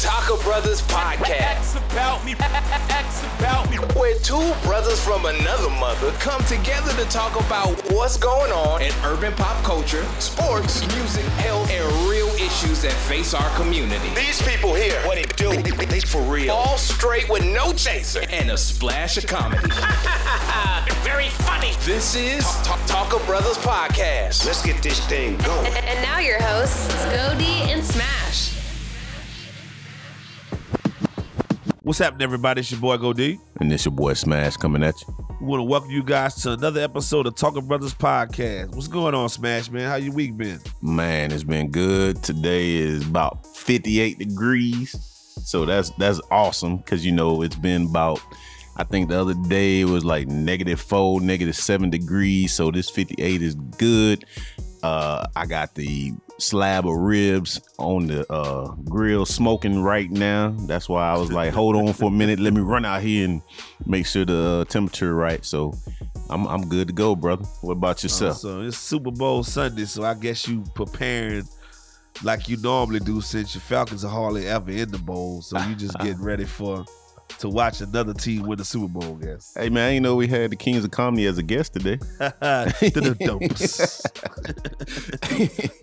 Taco Brothers Podcast. about me. X about me. Where two brothers from another mother come together to talk about what's going on in urban pop culture, sports, music, health, and real issues that face our community. These people here, what they do, they, they for real. All straight with no chaser and a splash of comedy. Very funny. This is Talk, Talk, Taco Brothers Podcast. Let's get this thing going. And now your hosts, Scody and Smash. What's happening, everybody? It's your boy Go D. And this your boy Smash coming at you. We want to welcome you guys to another episode of Talking Brothers Podcast. What's going on, Smash Man? How your week been? Man, it's been good. Today is about 58 degrees. So that's that's awesome because you know it's been about I think the other day it was like negative four, negative seven degrees. So this 58 is good. Uh I got the slab of ribs on the uh grill smoking right now. That's why I was like, hold on for a minute. Let me run out here and make sure the uh, temperature right. So I'm I'm good to go, brother. What about yourself? So it's Super Bowl Sunday, so I guess you preparing like you normally do since your Falcons are hardly ever in the bowl. So you just getting ready for to watch another team win the Super Bowl, I guess. Hey man, you know we had the Kings of Comedy as a guest today. the dopes.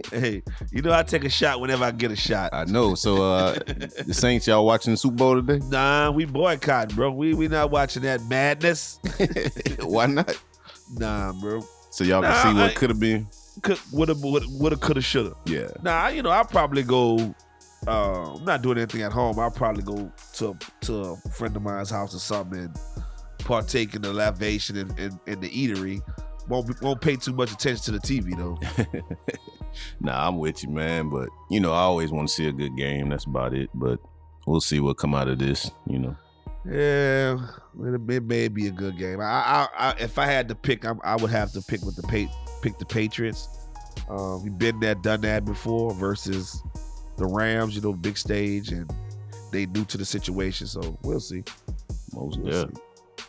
hey, you know I take a shot whenever I get a shot. I know. So uh the Saints, y'all watching the Super Bowl today? Nah, we boycotting, bro. We we not watching that madness. Why not? Nah, bro. So y'all can see what I- could have been. Could woulda woulda woulda coulda shoulda. Yeah. Nah, you know I'll probably go. Uh, I'm not doing anything at home. I'll probably go to to a friend of mine's house or something and partake in the lavation and in, in, the eatery. Won't be- won't pay too much attention to the TV though. Nah, I'm with you, man. But you know, I always want to see a good game. That's about it. But we'll see what come out of this. You know. Yeah, it, it may be a good game. I, I, I if I had to pick, I, I would have to pick with the pa- pick the Patriots. Uh, we've been there, done that before. Versus the Rams, you know, big stage, and they new to the situation. So we'll see. Most We'll yeah. see.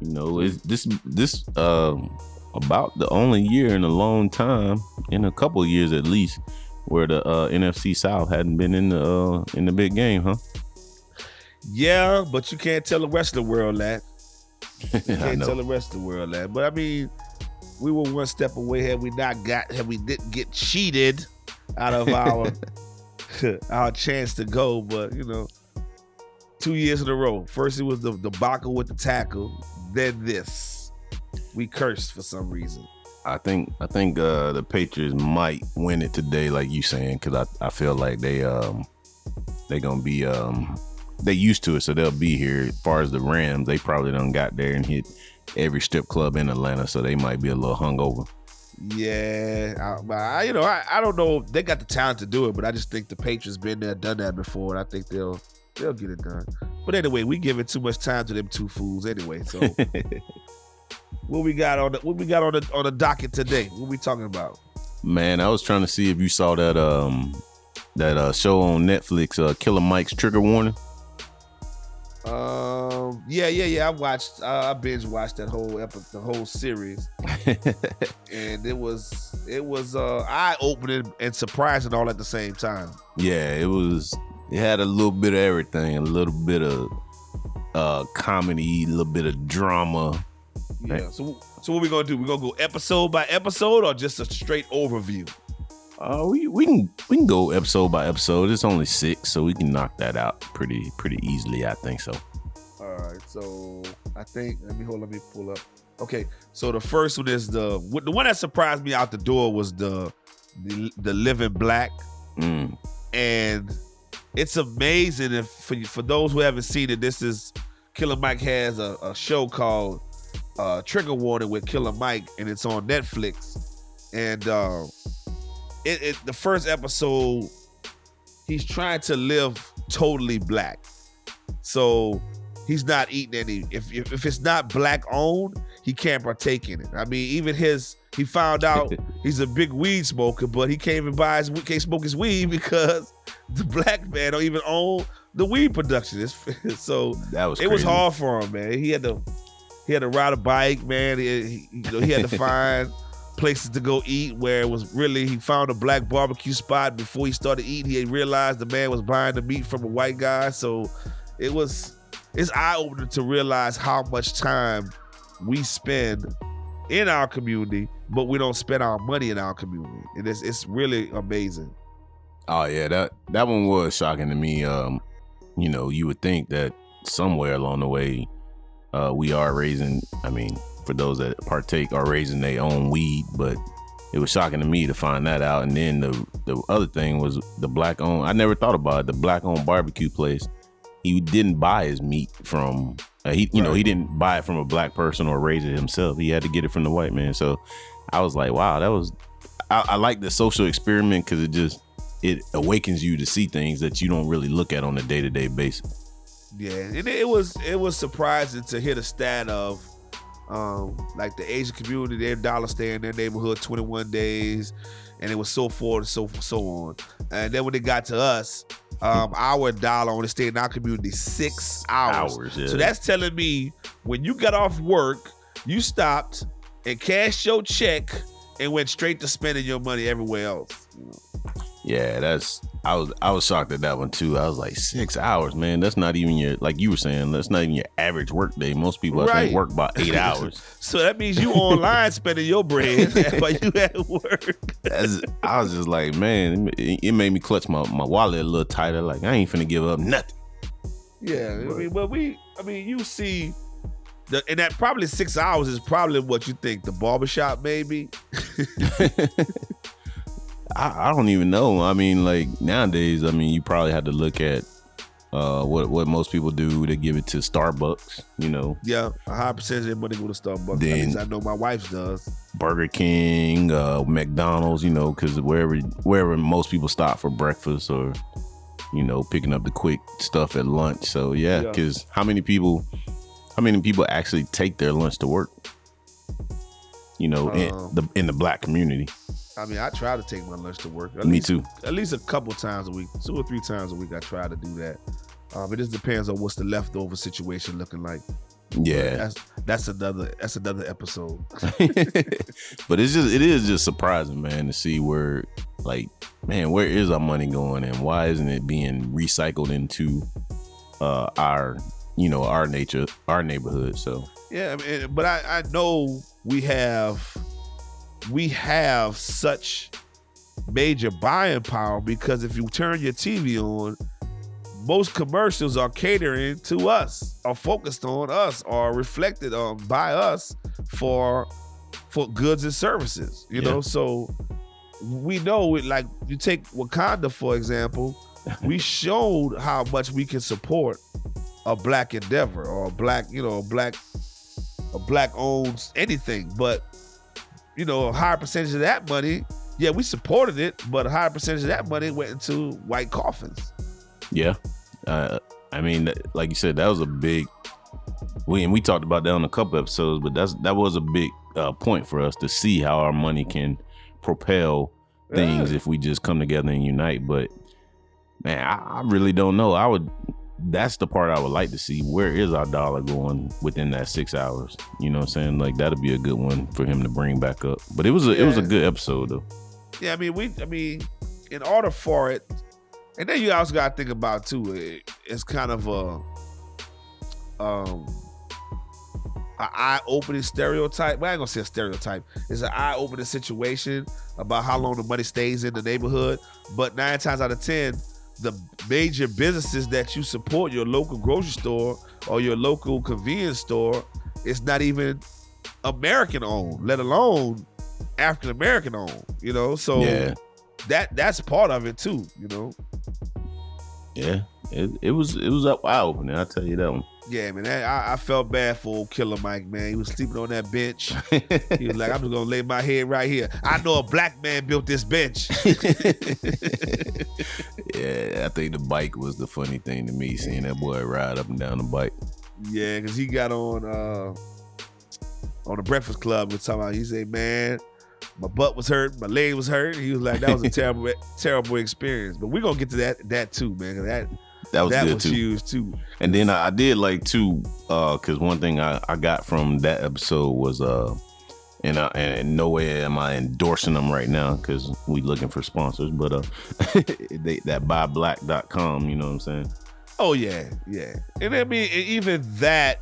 You know, it's this this um about the only year in a long time, in a couple of years at least, where the uh, NFC South hadn't been in the uh, in the big game, huh? Yeah, but you can't tell the rest of the world that. You can't tell the rest of the world that. But I mean, we were one step away had we not got had we didn't get cheated out of our our chance to go. But you know, two years in a row. First it was the debacle with the tackle, then this. We cursed for some reason. I think I think uh, the Patriots might win it today, like you saying, because I, I feel like they um they gonna be um they used to it, so they'll be here. As far as the Rams, they probably done got there and hit every strip club in Atlanta, so they might be a little hungover. Yeah, I, but I, you know, I, I don't know. They got the talent to do it, but I just think the Patriots been there, done that before, and I think they'll they'll get it done. But anyway, we giving too much time to them two fools anyway. So what we got on the what we got on the on the docket today? What we talking about? Man, I was trying to see if you saw that um that uh show on Netflix, uh Killer Mike's Trigger Warning. Um, yeah, yeah, yeah. I watched. Uh, I binge watched that whole episode, the whole series, and it was it was uh eye opening and surprising all at the same time. yeah, it was. It had a little bit of everything, a little bit of uh comedy, a little bit of drama. Yeah. So so what we gonna do? We gonna go episode by episode or just a straight overview? Uh, we we can we can go episode by episode. It's only six, so we can knock that out pretty pretty easily. I think so. All right. So I think let me hold. Let me pull up. Okay. So the first one is the the one that surprised me out the door was the the, the Living Black, Mm. and it's amazing. If for for those who haven't seen it, this is Killer Mike has a, a show called uh, Trigger Warning with Killer Mike, and it's on Netflix. And uh, it, it the first episode, he's trying to live totally black. So he's not eating any. If, if if it's not black owned, he can't partake in it. I mean, even his he found out he's a big weed smoker, but he can't even buy his can't smoke his weed because the black man don't even own the weed production. It's, so That was it was hard for him, man. He had to he had to ride a bike, man. He, he- you know, he had to find places to go eat where it was really he found a black barbecue spot before he started eating. He realized the man was buying the meat from a white guy. So it was it's eye opening to realize how much time we spend in our community, but we don't spend our money in our community. And it's it's really amazing. Oh yeah, that that one was shocking to me. Um, you know, you would think that somewhere along the way, uh, we are raising. I mean, for those that partake, are raising their own weed, but it was shocking to me to find that out. And then the the other thing was the black owned. I never thought about it. The black owned barbecue place. He didn't buy his meat from. Uh, he you know he didn't buy it from a black person or raise it himself. He had to get it from the white man. So I was like, wow, that was. I, I like the social experiment because it just it awakens you to see things that you don't really look at on a day to day basis. Yeah, and it was it was surprising to hear the stat of um, like the Asian community, their dollar stay in their neighborhood 21 days, and it was so forth and so so on. And then when it got to us, um, our dollar only stayed in our community six hours. Hours, yeah. So that's telling me when you got off work, you stopped and cashed your check and went straight to spending your money everywhere else. Yeah, that's I was I was shocked at that one too. I was like six hours, man. That's not even your like you were saying. That's not even your average work day. Most people I think work about eight hours. So that means you online spending your bread while you at work. That's, I was just like, man, it, it made me clutch my, my wallet a little tighter. Like I ain't finna give up nothing. Yeah, I mean, but we, I mean, you see, the, and that probably six hours is probably what you think the barbershop maybe. I, I don't even know. I mean, like nowadays, I mean, you probably had to look at uh, what what most people do. They give it to Starbucks, you know, Yeah, a high percentage of money go to Starbucks. Then- I know my wife does. Burger King, uh, McDonald's, you know, because wherever wherever most people stop for breakfast or you know picking up the quick stuff at lunch. So yeah, Yeah. because how many people, how many people actually take their lunch to work? You know, in Um, the in the black community. I mean, I try to take my lunch to work. At Me least, too. At least a couple times a week, two or three times a week. I try to do that. Um, it just depends on what's the leftover situation looking like. Yeah, That's that's another that's another episode. but it's just it is just surprising, man, to see where like man, where is our money going and why isn't it being recycled into uh our you know our nature our neighborhood? So Yeah, I mean, but I, I know we have we have such major buying power because if you turn your TV on, most commercials are catering to us, are focused on us, are reflected on by us for for goods and services. You Yeah. know, so we know it. Like you take Wakanda for example, we showed how much we can support a black endeavor or a black, you know, a black a black owns anything, but you know, a higher percentage of that money, yeah, we supported it, but a higher percentage of that money went into white coffins. Yeah. Uh, I mean, like you said, that was a big. We and we talked about that on a couple episodes, but that's that was a big uh, point for us to see how our money can propel things Yeah. if we just come together and unite. But man, I, I really don't know. I would. That's the part I would like to see. Where is our dollar going within that six hours? You know what I'm saying? Like that'd be a good one for him to bring back up. But it was a it was a good episode though. Yeah, I mean, we, I mean, in order for it, and then you also got to think about too. It, it's kind of a, um, an eye-opening stereotype. Well, I ain't gonna say a stereotype. It's an eye-opening situation about how long the money stays in the neighborhood. But nine times out of ten, the major businesses that you support, your local grocery store or your local convenience store, it's not even American owned, let alone African American owned. You know, so Yeah. that that's part of it too. You know, Yeah. It, it was it was up eye opening. I tell you that one. Yeah, man. that- I, I felt bad for old Killer Mike, man. He was sleeping on that bench. He was like, "I'm just gonna lay my head right here." I know a black man built this bench. Yeah, I think the bike was the funny thing to me, seeing that boy ride up and down the bike. yeah, because he got on uh on the Breakfast Club and talking about. He said, "Man." My butt was hurt, my leg was hurt. He was like, "That was a terrible, terrible experience." But we're gonna get to that, that too, man. That That was that good was too. huge too. And then I, I did like too, uh, cause one thing I, I got from that episode was uh And, uh, and no way am I endorsing them right now because we looking for sponsors. But uh, they, that buyblack.com, you know what I'm saying? Oh yeah, yeah. And I mean, even that,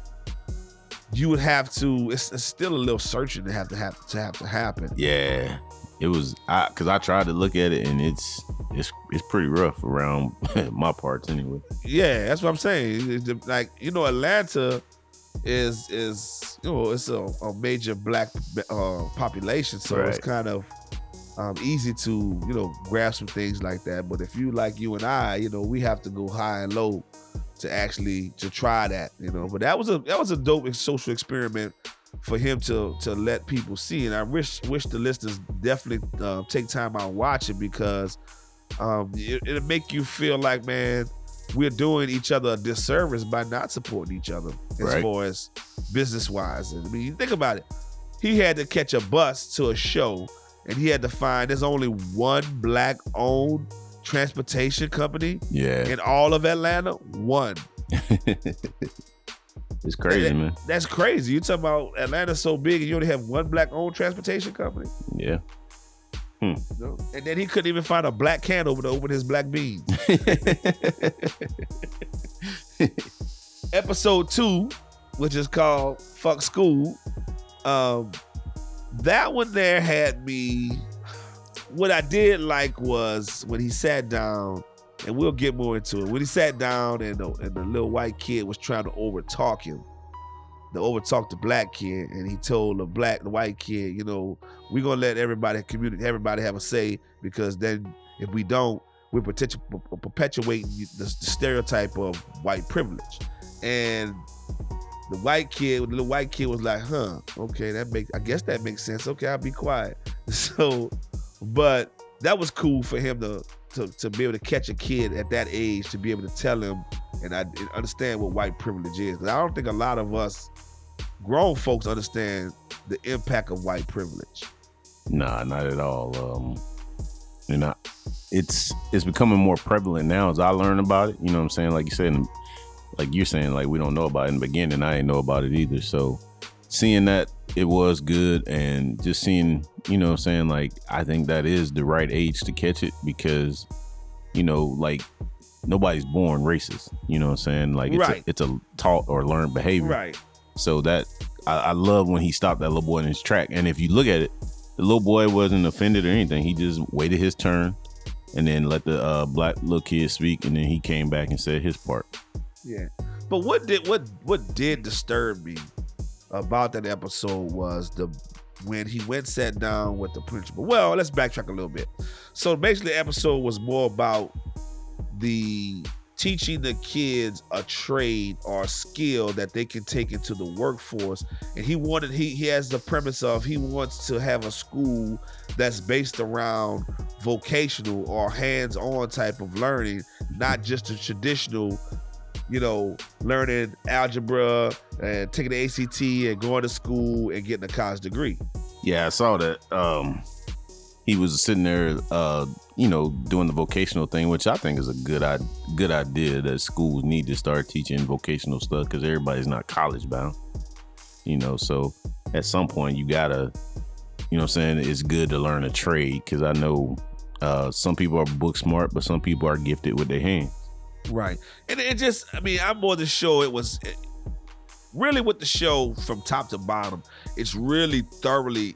you would have to. It's, it's still a little searching to have to have to have to happen. Yeah, it was. I because I tried to look at it and it's it's it's pretty rough around my parts anyway. Yeah, that's what I'm saying. Like you know, Atlanta is is you know it's a, a major black uh, population, so Right. it's kind of um, easy to you know grab some things like that. But if you like you and I, you know, we have to go high and low to actually to try that, you know. But that was a that was a dope social experiment for him to to let people see, and I wish wish the listeners definitely uh, take time out and watch it because um, it, it'll make you feel like man we're doing each other a disservice by not supporting each other as Right. far as business wise. I mean, you think about it. He had to catch a bus to a show, and he had to find there's only one black owned transportation company Yeah, in all of Atlanta. One. it's crazy, man. That's crazy. You talking about Atlanta's so big, and you only have one black owned transportation company. Yeah. Know? And then he couldn't even find a black can over to open his black beans. episode two, which is called "Fuck School." Um, that one there had me. What I did like was when he sat down, and we'll get more into it. When he sat down and the, and the little white kid was trying to overtalk him, to overtalk the black kid, and he told the black, the white kid, you know, we're gonna let everybody community, everybody have a say because then if we don't, we're perpetuating the, the stereotype of white privilege. And the white kid, the little white kid was like, huh, okay, that makes I guess that makes sense. Okay, I'll be quiet. So, but that was cool for him to to, to be able to catch a kid at that age to be able to tell him and I and understand what white privilege is. I don't think a lot of us grown folks understand the impact of white privilege. Nah, not at all. Um, you know, it's it's becoming more prevalent now as I learn about it. You know what I'm saying? Like you said, like you're saying, like we don't know about it in the beginning. I didn't know about it either. So seeing that it was good and just seeing, you know I'm saying, like I think that is the right age to catch it because, you know, like nobody's born racist. You know what I'm saying? Like it's, Right. a, it's a taught or learned behavior. Right. So that I, I love when he stopped that little boy in his track. And if you look at it, the little boy wasn't offended or anything. He just waited his turn and then let the uh, black little kid speak, and then he came back and said his part. Yeah. But what did what what did disturb me about that episode was the when he went sat down with the principal. Well, let's backtrack a little bit. So basically the episode was more about the teaching the kids a trade or a skill that they can take into the workforce and he wanted he he has the premise of he wants to have a school that's based around vocational or hands-on type of learning not just a traditional you know, learning algebra and taking the ACT and going to school and getting a college degree. Yeah, I saw that. Um, he was sitting there, uh, you know, doing the vocational thing, which I think is a good good idea that schools need to start teaching vocational stuff because everybody's not college bound. You know, so at some point you gotta, you know, I'm saying it's good to learn a trade because I know uh, some people are book smart, but some people are gifted with their hands. Right. And it just, I mean, I'm more than sure it was it- really with the show from top to bottom, it's really thoroughly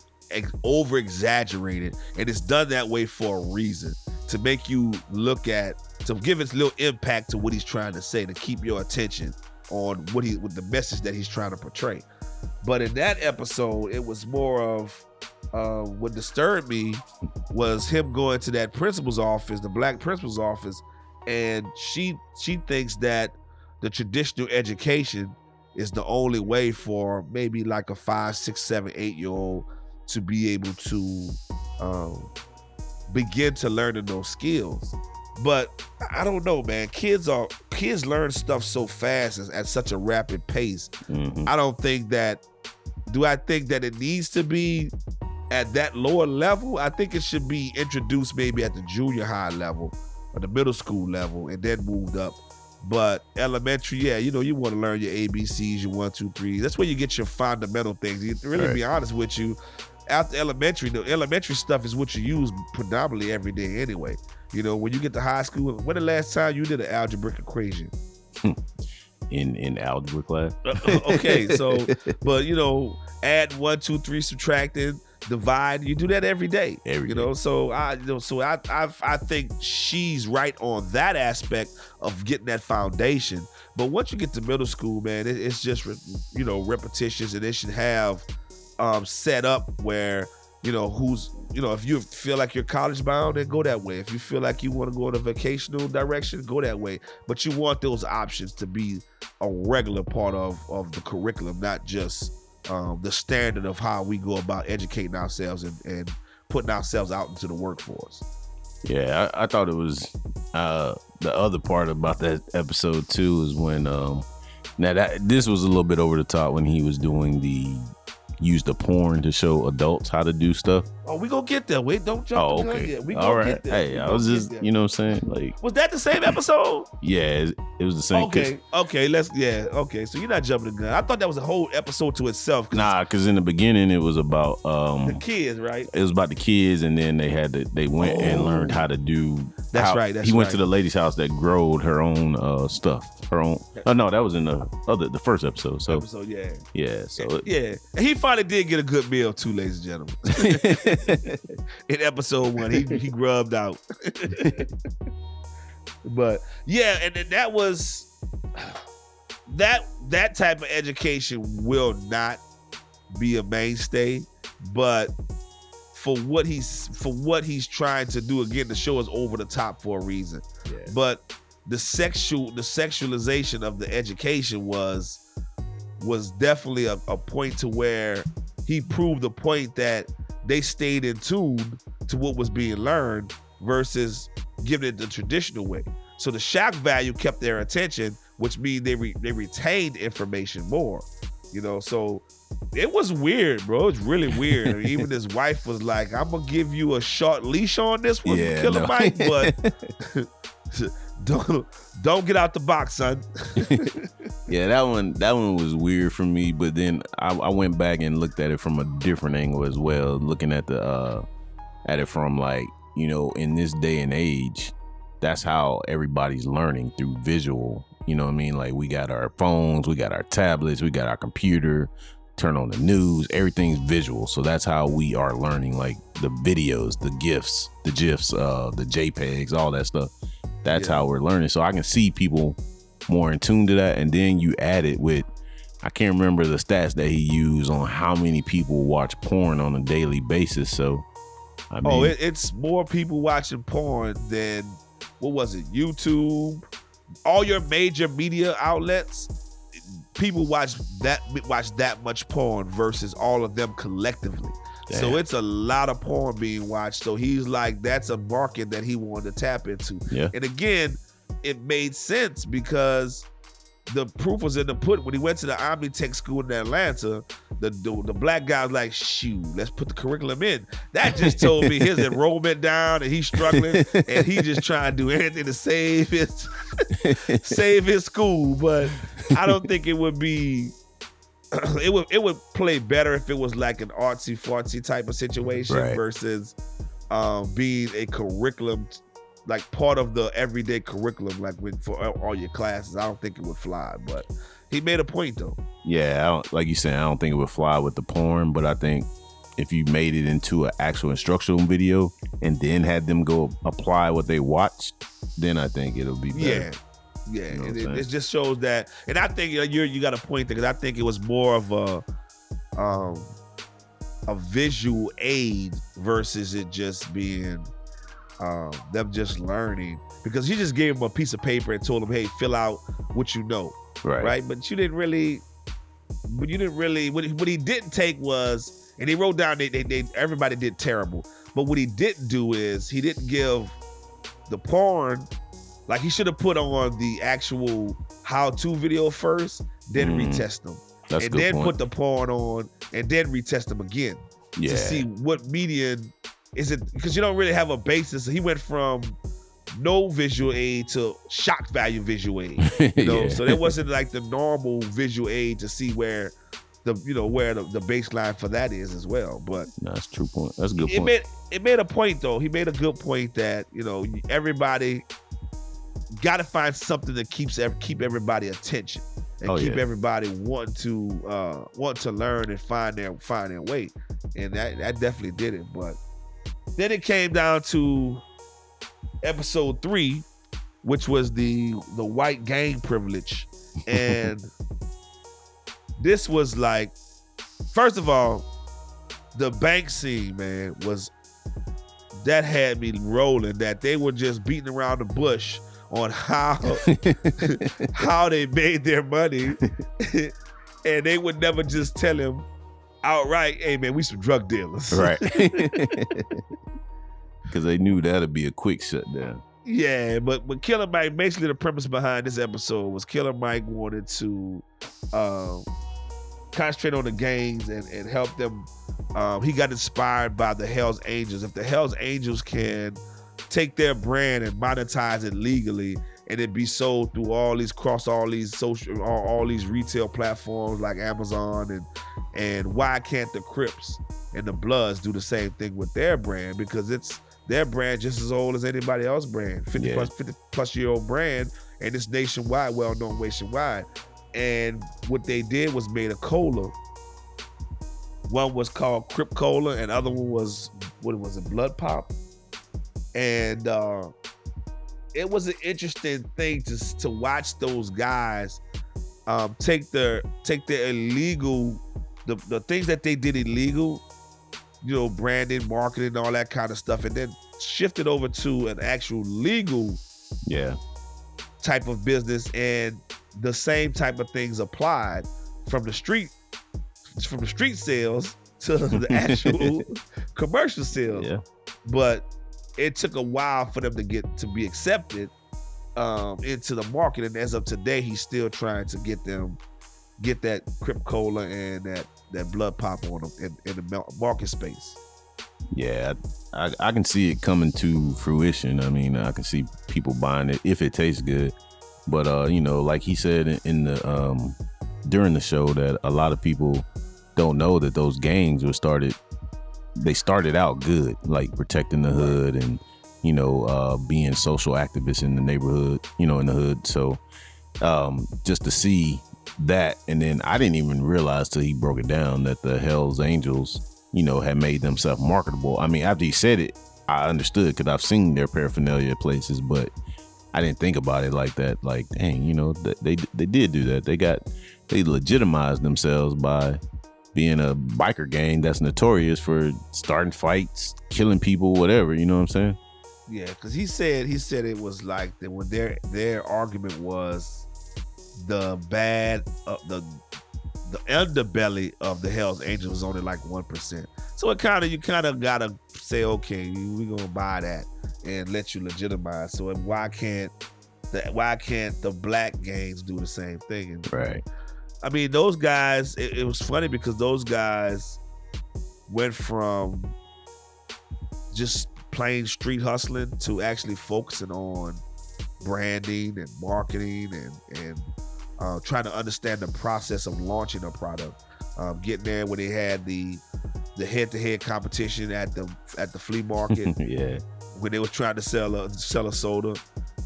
over exaggerated. And it's done that way for a reason to make you look at, to give its little impact to what he's trying to say, to keep your attention on what he, with the message that he's trying to portray. But in that episode, it was more of, uh, what disturbed me was him going to that principal's office, the black principal's office, and she she thinks that the traditional education is the only way for maybe like a five, six, seven, eight year old to be able to um, begin to learning those skills. But I don't know, man. Kids are kids learn stuff so fast and at such a rapid pace. Mhm. I don't think that. Do I think that it needs to be at that lower level? I think it should be introduced maybe at the junior high level or the middle school level and then moved up. But elementary, yeah, you know, you want to learn your ABCs, your one, two, threes. That's where you get your fundamental things. You, really Right. be honest with you, after elementary, the elementary stuff is what you use predominantly every day anyway. You know, when you get to high school, when the last time you did an algebraic equation? Hmm. in in algebra class. Uh, uh, okay, so but you know, add one, two, three, subtracting, divide. You do that every day. Every you day. know, so I you know, so I I I think she's right on that aspect of getting that foundation. But once you get to middle school, man, it, it's just re- you know repetitions, and it should have um set up where you know who's you know if you feel like you're college bound, then go that way. If you feel like you want to go in a vocational direction, go that way. But you want those options to be a regular part of of the curriculum, not just um, the standard of how we go about educating ourselves and, and putting ourselves out into the workforce. Yeah, I, I thought it was uh the other part about that episode too is when um now that this was a little bit over the top when he was doing the use the porn to show adults how to do stuff. Oh, we gonna get there. Wait, don't jump Oh, the gun okay. yet. We All right. get there. Hey, We I was just you know what I'm saying? Like Was that the same episode? yeah, it, was the same. Okay, okay, let's yeah, okay. So you're not jumping the gun. I thought that was a whole episode to itself. 'cause Nah, because in the beginning it was about the um kids, right? it was about the kids and then they had to they went and learned how to do That's how- right, that's he went to the lady's house that growed her own uh stuff. Her own oh no, that was in the other the first episode. So Episode, yeah, yeah, so it- yeah. And he finally did get a good meal too, ladies and gentlemen. in episode one, he he grubbed out. but yeah, and then that was that that type of education will not be a mainstay, but for what he's for what he's trying to do again, the show is over the top for a reason. But the sexual the sexualization of the education was was definitely a, a point to where he proved the point that they stayed in tune to what was being learned versus giving it the traditional way. So the shock value kept their attention, which means they re- they retained information more. You know, so it was weird, bro. It's really weird. I mean, even his wife was like, "I'm gonna give you a short leash on this one, Yeah, Killer no. Mike, but don't don't get out the box, son." Yeah, that one that one was weird for me. But then I, I went back and looked at it from a different angle as well, looking at the uh at it from like you know in this day and age, that's how everybody's learning through visual. You know what I mean? Like we got our phones, we got our tablets, we got our computer. Turn on the news, everything's visual. So that's how we are learning, like the videos, the gifs, the gifs, uh, the JPEGs, all that stuff. That's Yeah. how we're learning. So I can see people more in tune to that. And then you add it with, I can't remember the stats that he used on how many people watch porn on a daily basis. So, I oh, mean, Oh, it, it's more people watching porn than what was it? YouTube, all your major media outlets. People watch that watch that much porn versus all of them collectively. So it's a lot of porn being watched. So he's like, that's a market that he wanted to tap into. Yeah. And again, it made sense because the proof was in the pudding. When he went to the Omnitech school in Atlanta, the, the the black guy was like, "Shoot, let's put the curriculum in." That just told me his enrollment down and he's struggling, and he just trying to do anything to save his save his school. But I don't think it would be. It would it would play better if it was like an artsy fartsy type of situation Right. versus um, being a curriculum like part of the everyday curriculum, like with for all- your classes. I don't think it would fly, but he made a point though. yeah, I don't, like you said, I don't think it would fly with the porn, but I think if you made it into an actual instructional video and then had them go apply what they watched, then I think it'll be better. Yeah, yeah. You know it, it just shows that, and I think you know, you're you got a point there because I think it was more of a um a visual aid versus it just being um them just learning because you just gave them a piece of paper and told them, hey, fill out what you know. Right. right? But you didn't really, but you didn't really. What he, what he didn't take was, and he wrote down they, they, they everybody did terrible. But what he didn't do is he didn't give the porn like he should have put on the actual how-to video first, then Mm. retest them, That's and then point. put the porn on, and then retest them again yeah. to see what median is it because you don't really have a basis. He went from no visual aid to shock value visual aid. You know, Yeah. so there wasn't like the normal visual aid to see where the you know where the, the baseline for that is as well. But no, that's a true point. That's a good it point. made it made a point though. He made a good point that you know everybody got to find something that keeps keep everybody attention and Oh, keep yeah. everybody want to uh want to learn and find their find their way. And that that definitely did it. But then it came down to episode three, which was the the white gang privilege, and this was like, first of all, the bank scene, man, was that had me rolling. That they were just beating around the bush on how how they made their money, and they would never just tell him outright, "Hey, man, we some drug dealers." right. Because they knew that'd be a quick shutdown. Yeah, but but Killer Mike, basically the premise behind this episode was Killer Mike wanted to um, concentrate on the gangs and, and help them. Um, he got inspired by the Hell's Angels. If the Hell's Angels can take their brand and monetize it legally and it be sold through all these cross all these social all, all these retail platforms like Amazon and and why can't the Crips and the Bloods do the same thing with their brand? Because it's their brand just as old as anybody else brand 50 Yeah. plus 50 plus year old brand and it's nationwide well known nationwide. And what they did was made a cola. One was called Crip Cola and other one was what was it Blood Pop? And uh it was an interesting thing to to watch those guys um take their take their illegal the, the things that they did illegal you know branding marketing all that kind of stuff and then shift it over to an actual legal Yeah. type of business and the same type of things applied from the street from the street sales to the actual commercial sales Yeah. but it took a while for them to get to be accepted um, into the market and as of today he's still trying to get them get that crip cola and that that blood pop on them in, in the market space Yeah, I, I can see it coming to fruition. I mean, I can see people buying it if it tastes good. But uh, you know, like he said in, the um during the show that a lot of people don't know that those gangs were started they started out good, like protecting the hood and you know, uh being social activists in the neighborhood, you know, in the hood. So um just to see that and then I didn't even realize till he broke it down that the Hells Angels, you know, had made themselves marketable. I mean, after he said it, I understood because I've seen their paraphernalia places, but I didn't think about it like that. Like, dang, you know, they they did do that. They got they legitimized themselves by being a biker gang that's notorious for starting fights, killing people, whatever. You know what I'm saying? yeah because he said he said it was like that when their their argument was the bad uh, the the underbelly of the Hell's Angels was only like one percent. So it kind of you kind of gotta say, okay, we gonna buy that and let you legitimize. So why can't the why can't the black gangs do the same thing? And Right. I mean, those guys. It, it was funny because those guys went from just plain street hustling to actually focusing on branding and marketing and and uh, trying to understand the process of launching a product. Um, getting there when they had the the head to head competition at the at the flea market yeah. when they was trying to sell a sell a soda.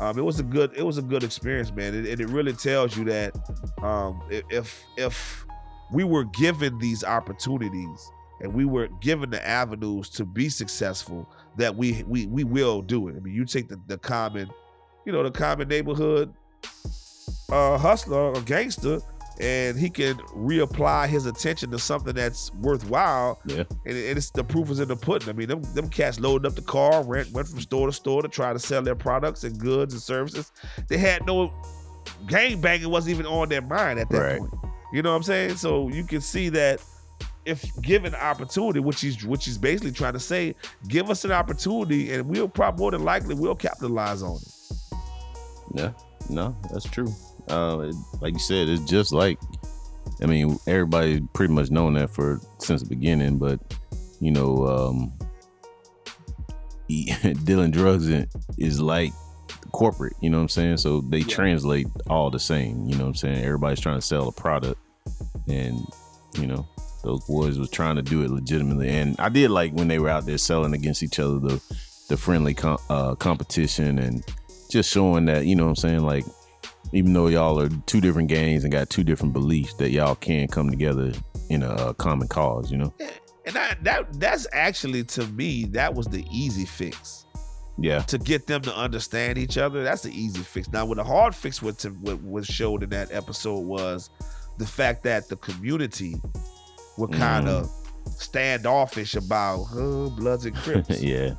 Um, it was a good it was a good experience, man, and, and it really tells you that um, if if we were given these opportunities and we were given the avenues to be successful, that we we we will do it. I mean, you take the, the common, you know, the common neighborhood uh, hustler or gangster, and he can reapply his attention to something that's worthwhile Yeah. and, it- and it's the proof is in the pudding. I mean, them, them cats loaded up the car, went went from store to store to try to sell their products and goods and services. They had no gang banging wasn't even on their mind at that Right. point. You know what I'm saying? So you can see that if given opportunity, which he's which he's basically trying to say, give us an opportunity, and we'll probably more than likely we'll capitalize on it. Yeah, no, that's true. Uh, it- like you said, it's just like, I mean, everybody pretty much known that for since the beginning, but you know, um, dealing drugs is like corporate. You know what I'm saying? So they translate all the same. You know what I'm saying? Everybody's trying to sell a product, and You know, those boys was trying to do it legitimately, and I did like when they were out there selling against each other the the friendly com- uh, competition and just showing that you know what I'm saying like even though y'all are two different gangs and got two different beliefs that y'all can come together in a, common cause. You know. And that, that that's actually to me that was the easy fix. Yeah. to get them to understand each other. That's the easy fix. Now, what the hard fix was, to, what was showed in that episode was the fact that the community were kind of standoffish about huh, Bloods and Crips. yeah.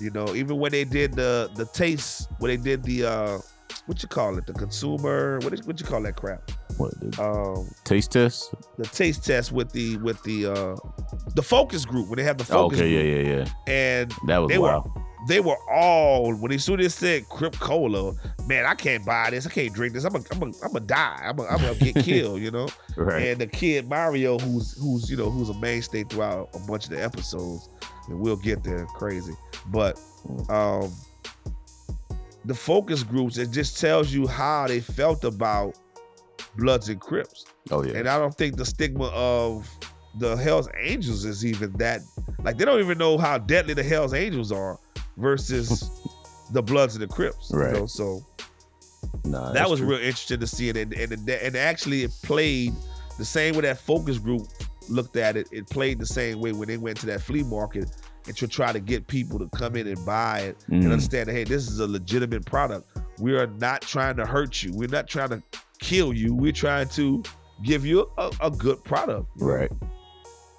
You know, even when they did the the taste, when they did the uh, what you call it, the consumer, what is, what you call that crap? What Um, taste test? the taste test with the with the uh, the focus group when they have the focus okay. group, Yeah. Yeah. Yeah. and That was they wild. were they were all when they soon as said Crip Cola, man, I can't buy this, I can't drink this, I'm a, I'm a, I'm gonna die, I'm gonna, I'm gonna get killed, you know. right. And the kid Mario, who's who's you know who's a mainstay throughout a bunch of the episodes, and we'll get there, crazy. But um, the focus groups it just tells you how they felt about Bloods and Crips, oh yeah. and I don't think the stigma of the Hell's Angels is even that like they don't even know how deadly the Hell's Angels are versus the Bloods and the Crips. You Right. know? So nah, that was true. real interesting to see it, and and and actually it played the same way that focus group looked at it. It played the same way when they went to that flea market and to try to get people to come in and buy it and Mm. understand that hey, this is a legitimate product. We are not trying to hurt you. We're not trying to kill you. We're trying to give you a, a good product. Right.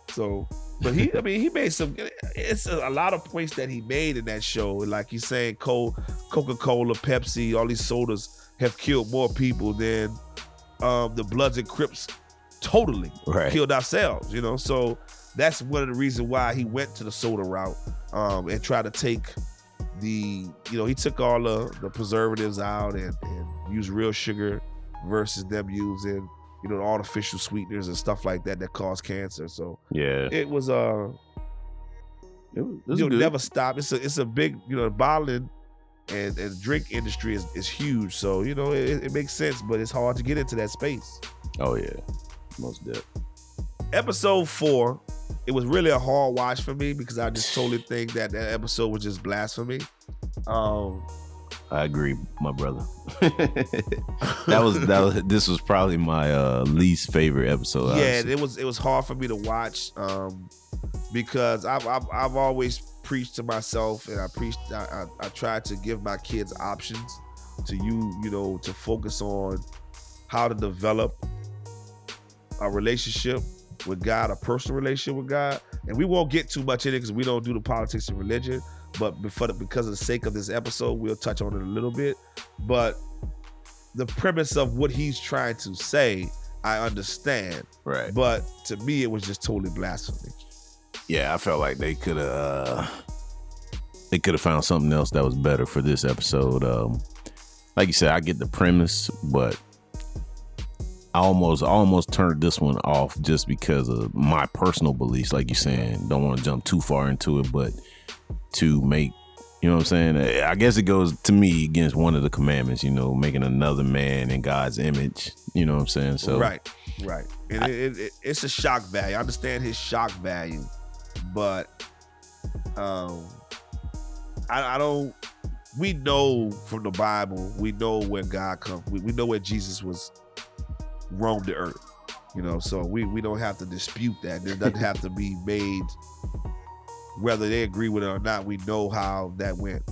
So, but he, I mean, he made some. It's a, lot of points that he made in that show. Like he's saying, Coca Cola, Pepsi, all these sodas have killed more people than um, the Bloods and Crips totally Right. killed ourselves. You know, so that's one of the reasons why he went to the soda route um, and tried to take the, you know, he took all the, the preservatives out and, and used real sugar versus them using, you know, artificial sweeteners and stuff like that that cause cancer. So Yeah. it was uh It was, you'll never stop. It's a it's a big you know bottling and and drink industry is, is huge. So you know it, it makes sense, but it's hard to get into that space. Oh yeah. Most dead. Episode four, it was really a hard watch for me because I just totally think that that episode was just blasphemy. Um, I agree, my brother. that was that was this was probably my uh least favorite episode. yeah, honestly. it was it was hard for me to watch um, because I've, I've I've always preached to myself and I preached I, I, I tried to give my kids options to you you know to focus on how to develop a relationship with God, a personal relationship with God, and we won't get too much in it because we don't do the politics and religion. But before the, because of the sake of this episode, we'll touch on it a little bit. But the premise of what he's trying to say, I understand. right. But to me, it was just totally blasphemy. Yeah, I felt like they could have uh they could have found something else that was better for this episode. Um like you said, I get the premise, but I almost I almost turned this one off just because of my personal beliefs, like you're saying. Don't want to jump too far into it, but to make you know what I'm saying? I guess it goes to me against one of the commandments, you know, making another man in God's image. You know what I'm saying? So right, right. And it, it, it- it's a shock value. I understand his shock value, but um, I, I don't. We know from the Bible. We know where God comes. We, we know where Jesus was roamed the earth. You know, so we we don't have to dispute that. It doesn't have to be made. Whether they agree with it or not, we know how that went.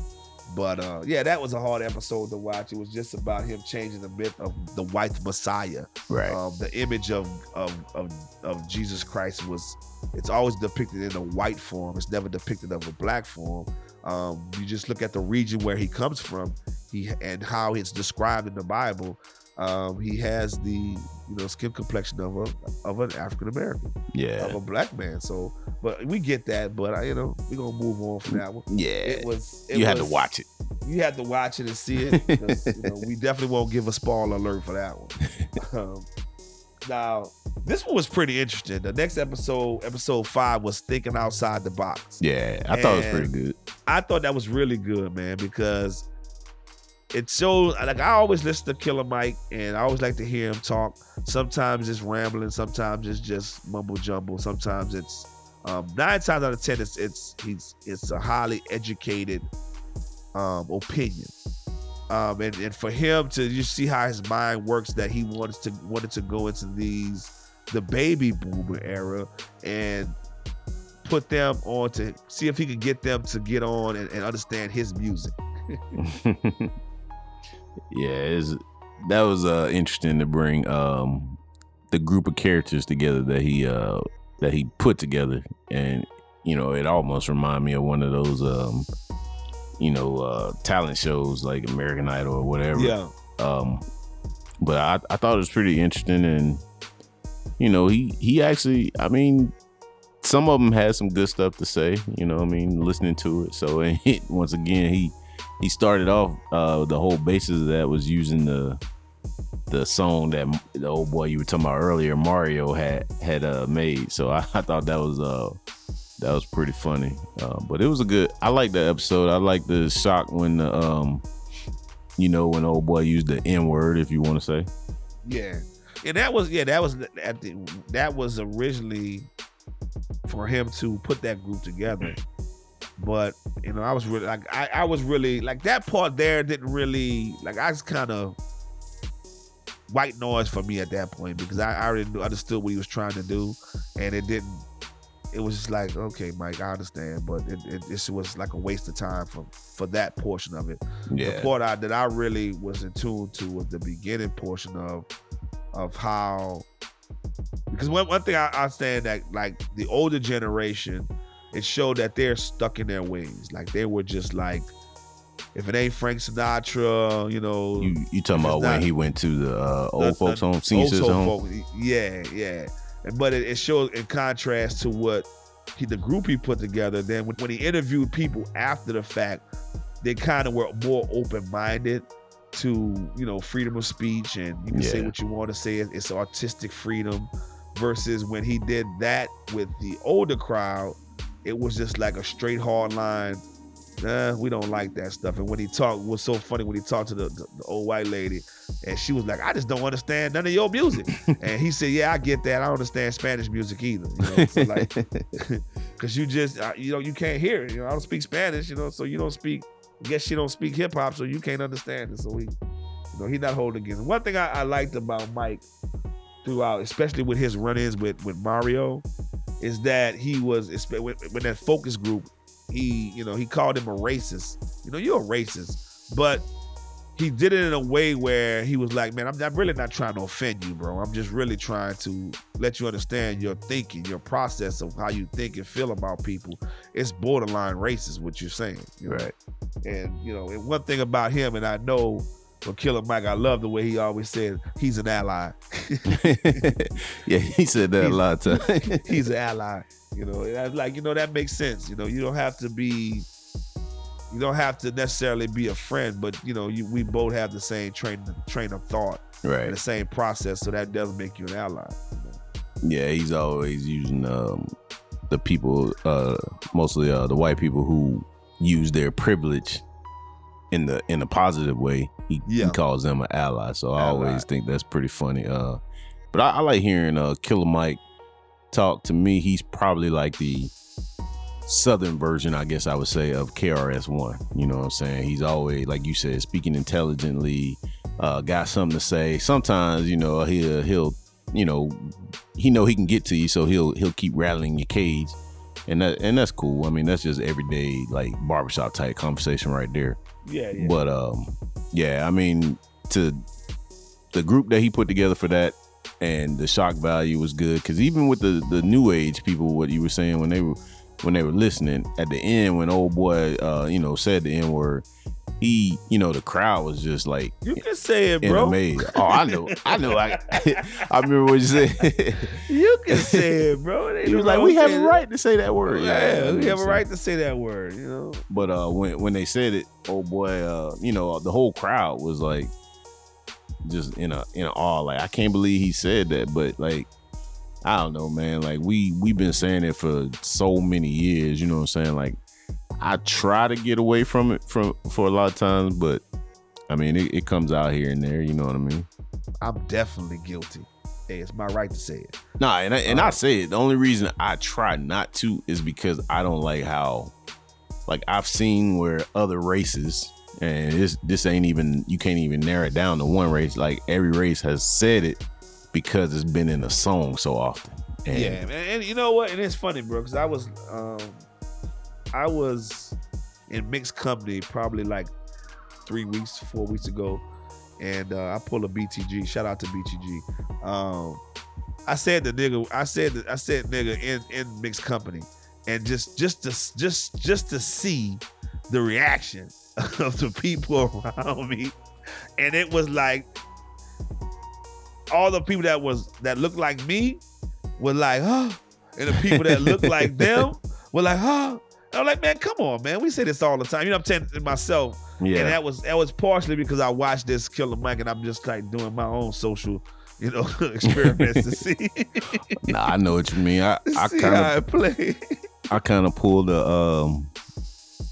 But uh, yeah, that was a hard episode to watch. It was just about him changing the myth of the white Messiah. right. Um, the image of, of of of Jesus Christ was it's always depicted in a white form. It's never depicted of a black form. Um, you just look at the region where he comes from, he and how it's described in the Bible. Um, he has the you know skin complexion of a of an African American yeah. of a black man. So, but we get that. But I, you know, we are gonna move on from that one. Yeah. It was. It you had to watch it. you had to watch it and see it. you know, we definitely won't give a spoiler alert for that one. Um, now, this one was pretty interesting. The next episode, episode five, was thinking outside the box. Yeah, I thought it was pretty good. I thought that was really good, man, because it shows like I always listen to Killer Mike and I always like to hear him talk. Sometimes it's rambling, sometimes it's just mumble jumble, sometimes it's um, nine times out of ten it's it's he's it's a highly educated um, opinion. Um, and, and for him to you see how his mind works that he wants to wanted to go into these the baby boomer era and put them on to see if he could get them to get on and, and understand his music. yeah, that was uh, interesting to bring um, the group of characters together that he uh, that he put together, and you know, it almost reminded me of one of those um, you know uh, talent shows like American Idol or whatever. Yeah. Um, but I, I thought it was pretty interesting, and you know, he he actually, I mean, some of them had some good stuff to say. You know, I mean, listening to it. So and once again, he he started off uh, the whole basis of that was using the the song that the old boy you were talking about earlier, Mario had had uh, made. So I, I, thought that was uh that was pretty funny. Uh, but it was a good. I like the episode. I like the shock when the um you know when old boy used the N word, if you want to say. Yeah, and that was yeah that was at the, that was originally for him to put that group together. But you know, I was really like I, I was really like that part there didn't really like I was kind of white noise for me at that point because I, I already knew, understood what he was trying to do, and it didn't. It was just like, okay, Mike, I understand, but it, it this was like a waste of time for for that portion of it. Yeah. The part I, that I really was in tune to was the beginning portion of of how because one, one thing I, I understand that like the older generation, it showed that they're stuck in their ways. Like they were just like, if it ain't Frank Sinatra, you know. You you talking about when he went to the uh, old the, folks home, senior citizen home? Yeah, yeah. But it, it shows in contrast to what he, the group he put together. Then when, when he interviewed people after the fact, they kind of were more open minded to you know freedom of speech and you can yeah. say what you want to say. It's artistic freedom versus when he did that with the older crowd, it was just like a straight hard line. Nah, we don't like that stuff. And when he talked, was so funny when he talked to the, the, the, old white lady, and she was like, "I just don't understand none of your music." and he said, "Yeah, I get that. I don't understand Spanish music either. You know, so like, because you just, you know, you can't hear it. You know, I don't speak Spanish. You know, so you don't speak. I guess she don't speak hip hop, so you can't understand it. So he, you know, he's not holding against. One thing I, I liked about Mike throughout, especially with his run-ins with with Mario, is that he was when, when that focus group, he you know he called him a racist. You know, you're a racist, but he did it in a way where he was like, man, I'm, I'm, really not trying to offend you, bro. I'm just really trying to let you understand your thinking, your process of how you think and feel about people. It's borderline racist what you're saying, you know? right? And you know, and one thing about him, and I know for Killer Mike, I love the way he always said he's an ally. yeah, he said that a lot of times. he's an ally. You know, and like you know that makes sense. You know, you don't have to be, you don't have to necessarily be a friend, but you know, you, we both have the same train train of thought, right? And the same process, so that does make you an ally. You know? Yeah, he's always using um, the people, uh, mostly uh, the white people who use their privilege in the in a positive way. He, yeah. he calls them an ally. So I always think that's pretty funny. Uh, but I, I like hearing uh, Killer Mike talk. To me, he's probably like the southern version, I guess I would say, of KRS One. You know what I'm saying? He's always, like you said, speaking intelligently, uh, got something to say. Sometimes, you know, he'll he'll, you know, he know he can get to you, so he'll he'll keep rattling your cage. And that and that's cool. I mean, that's just everyday like barbershop type conversation right there. Yeah. But um, yeah, I mean, to the group that he put together for that and the shock value was good because even with the the new age people, what you were saying when they were when they were listening at the end when old boy uh you know said the n word he, you know, the crowd was just like you can say it, bro. Amaze. Oh, I know, I know. I, I remember what you said. you can say it, bro. he was like, "We have a right to say that word." Yeah, yeah we have a right to say that word. You know. But uh, when when they said it, oh boy, uh, you know, the whole crowd was like, just in a in a awe. Like, I can't believe he said that. But like, I don't know, man. Like we we've been saying it for so many years. You know what I'm saying? Like I try to get away from it from for a lot of times, but I mean, it, it comes out here and there. You know what I mean? I'm definitely guilty. Hey, it's my right to say it. Nah, and I, and I say it. The only reason I try not to is because I don't like how, like I've seen where other races, and this this ain't even you can't even narrow it down to one race. Like every race has said it because it's been in a song so often. And yeah, and, and you know what? And it's funny, bro, because I was, um, I was in mixed company probably like three weeks, four weeks ago, and uh, I pulled a BTG. Shout out to BTG. Um, I said the nigga, I said the, I said nigga in in mixed company, and just just to just just to see the reaction of the people around me, and it was like all the people that was that looked like me were like, huh, and the people that looked like them were like, huh. I'm like, man, come on, man. We say this all the time. You know, I'm telling myself, Yeah. and that was that was partially because I watched this Killer Mike, and I'm just like doing my own social, you know, experiments to see, nah, I know what you mean. I I kind of play. I kind of pulled the um.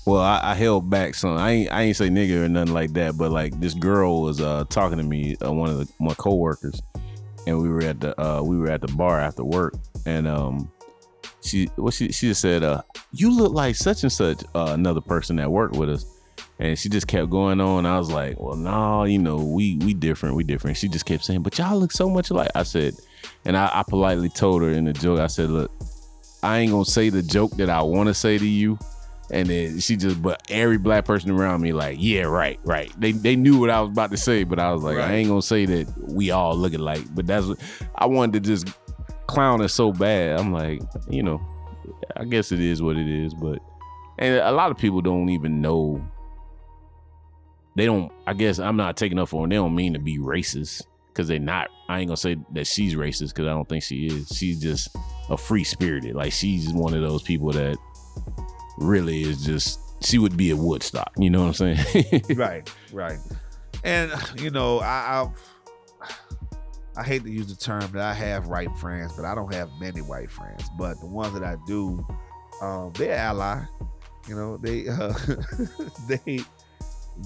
Well, I, I held back some. I ain't I ain't say nigga or nothing like that, but like this girl was uh talking to me, uh, one of the, my coworkers, and we were at the uh we were at the bar after work, and um she what she she just said uh you look like such and such uh, another person that worked with us, and she just kept going on. I was like, well, no, you know we we different, we different. She just kept saying, but y'all look so much alike. I said, and I, I politely told her in the joke, I said, look. I ain't gonna say the joke that I want to say to you. And then she just, but every black person around me, like, yeah, right, right. They they knew what I was about to say, but I was like, Right. I ain't gonna say that we all look alike. But that's what I wanted to just clown it so bad. I'm like, you know, I guess it is what it is. But and a lot of people don't even know. They don't. I guess I'm not taking up for them. They don't mean to be racist because they're not. I ain't gonna say that she's racist because I don't think she is. She's just a free spirited. Like she's one of those people that really is just. She would be a Woodstock. You know what I'm saying? right, right. And you know, I, I I hate to use the term that I have white friends, but I don't have many white friends. But the ones that I do, um, they're ally. You know, they uh, they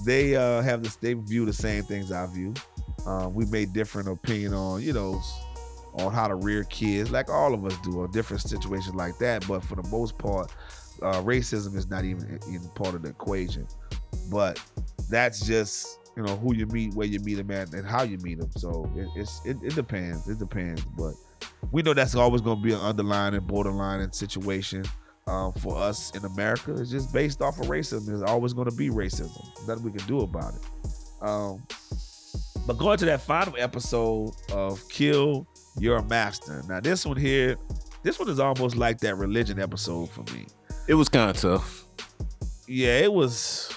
they uh, have this. They view the same things I view. Um, we may different opinion on you know on how to rear kids, like all of us do, or different situations like that. But for the most part, uh, racism is not even even part of the equation. But that's just you know who you meet, where you meet them at, and how you meet them. So it, it's it, it depends. It depends, but we know that's always going to be an underlying and borderline situation um, for us in America. It's just based off of racism. There's always going to be racism. Nothing we can do about it. Um, but going to that final episode of Kill Your Master. Now this one here, this one is almost like that religion episode for me it was kind of tough. yeah, it was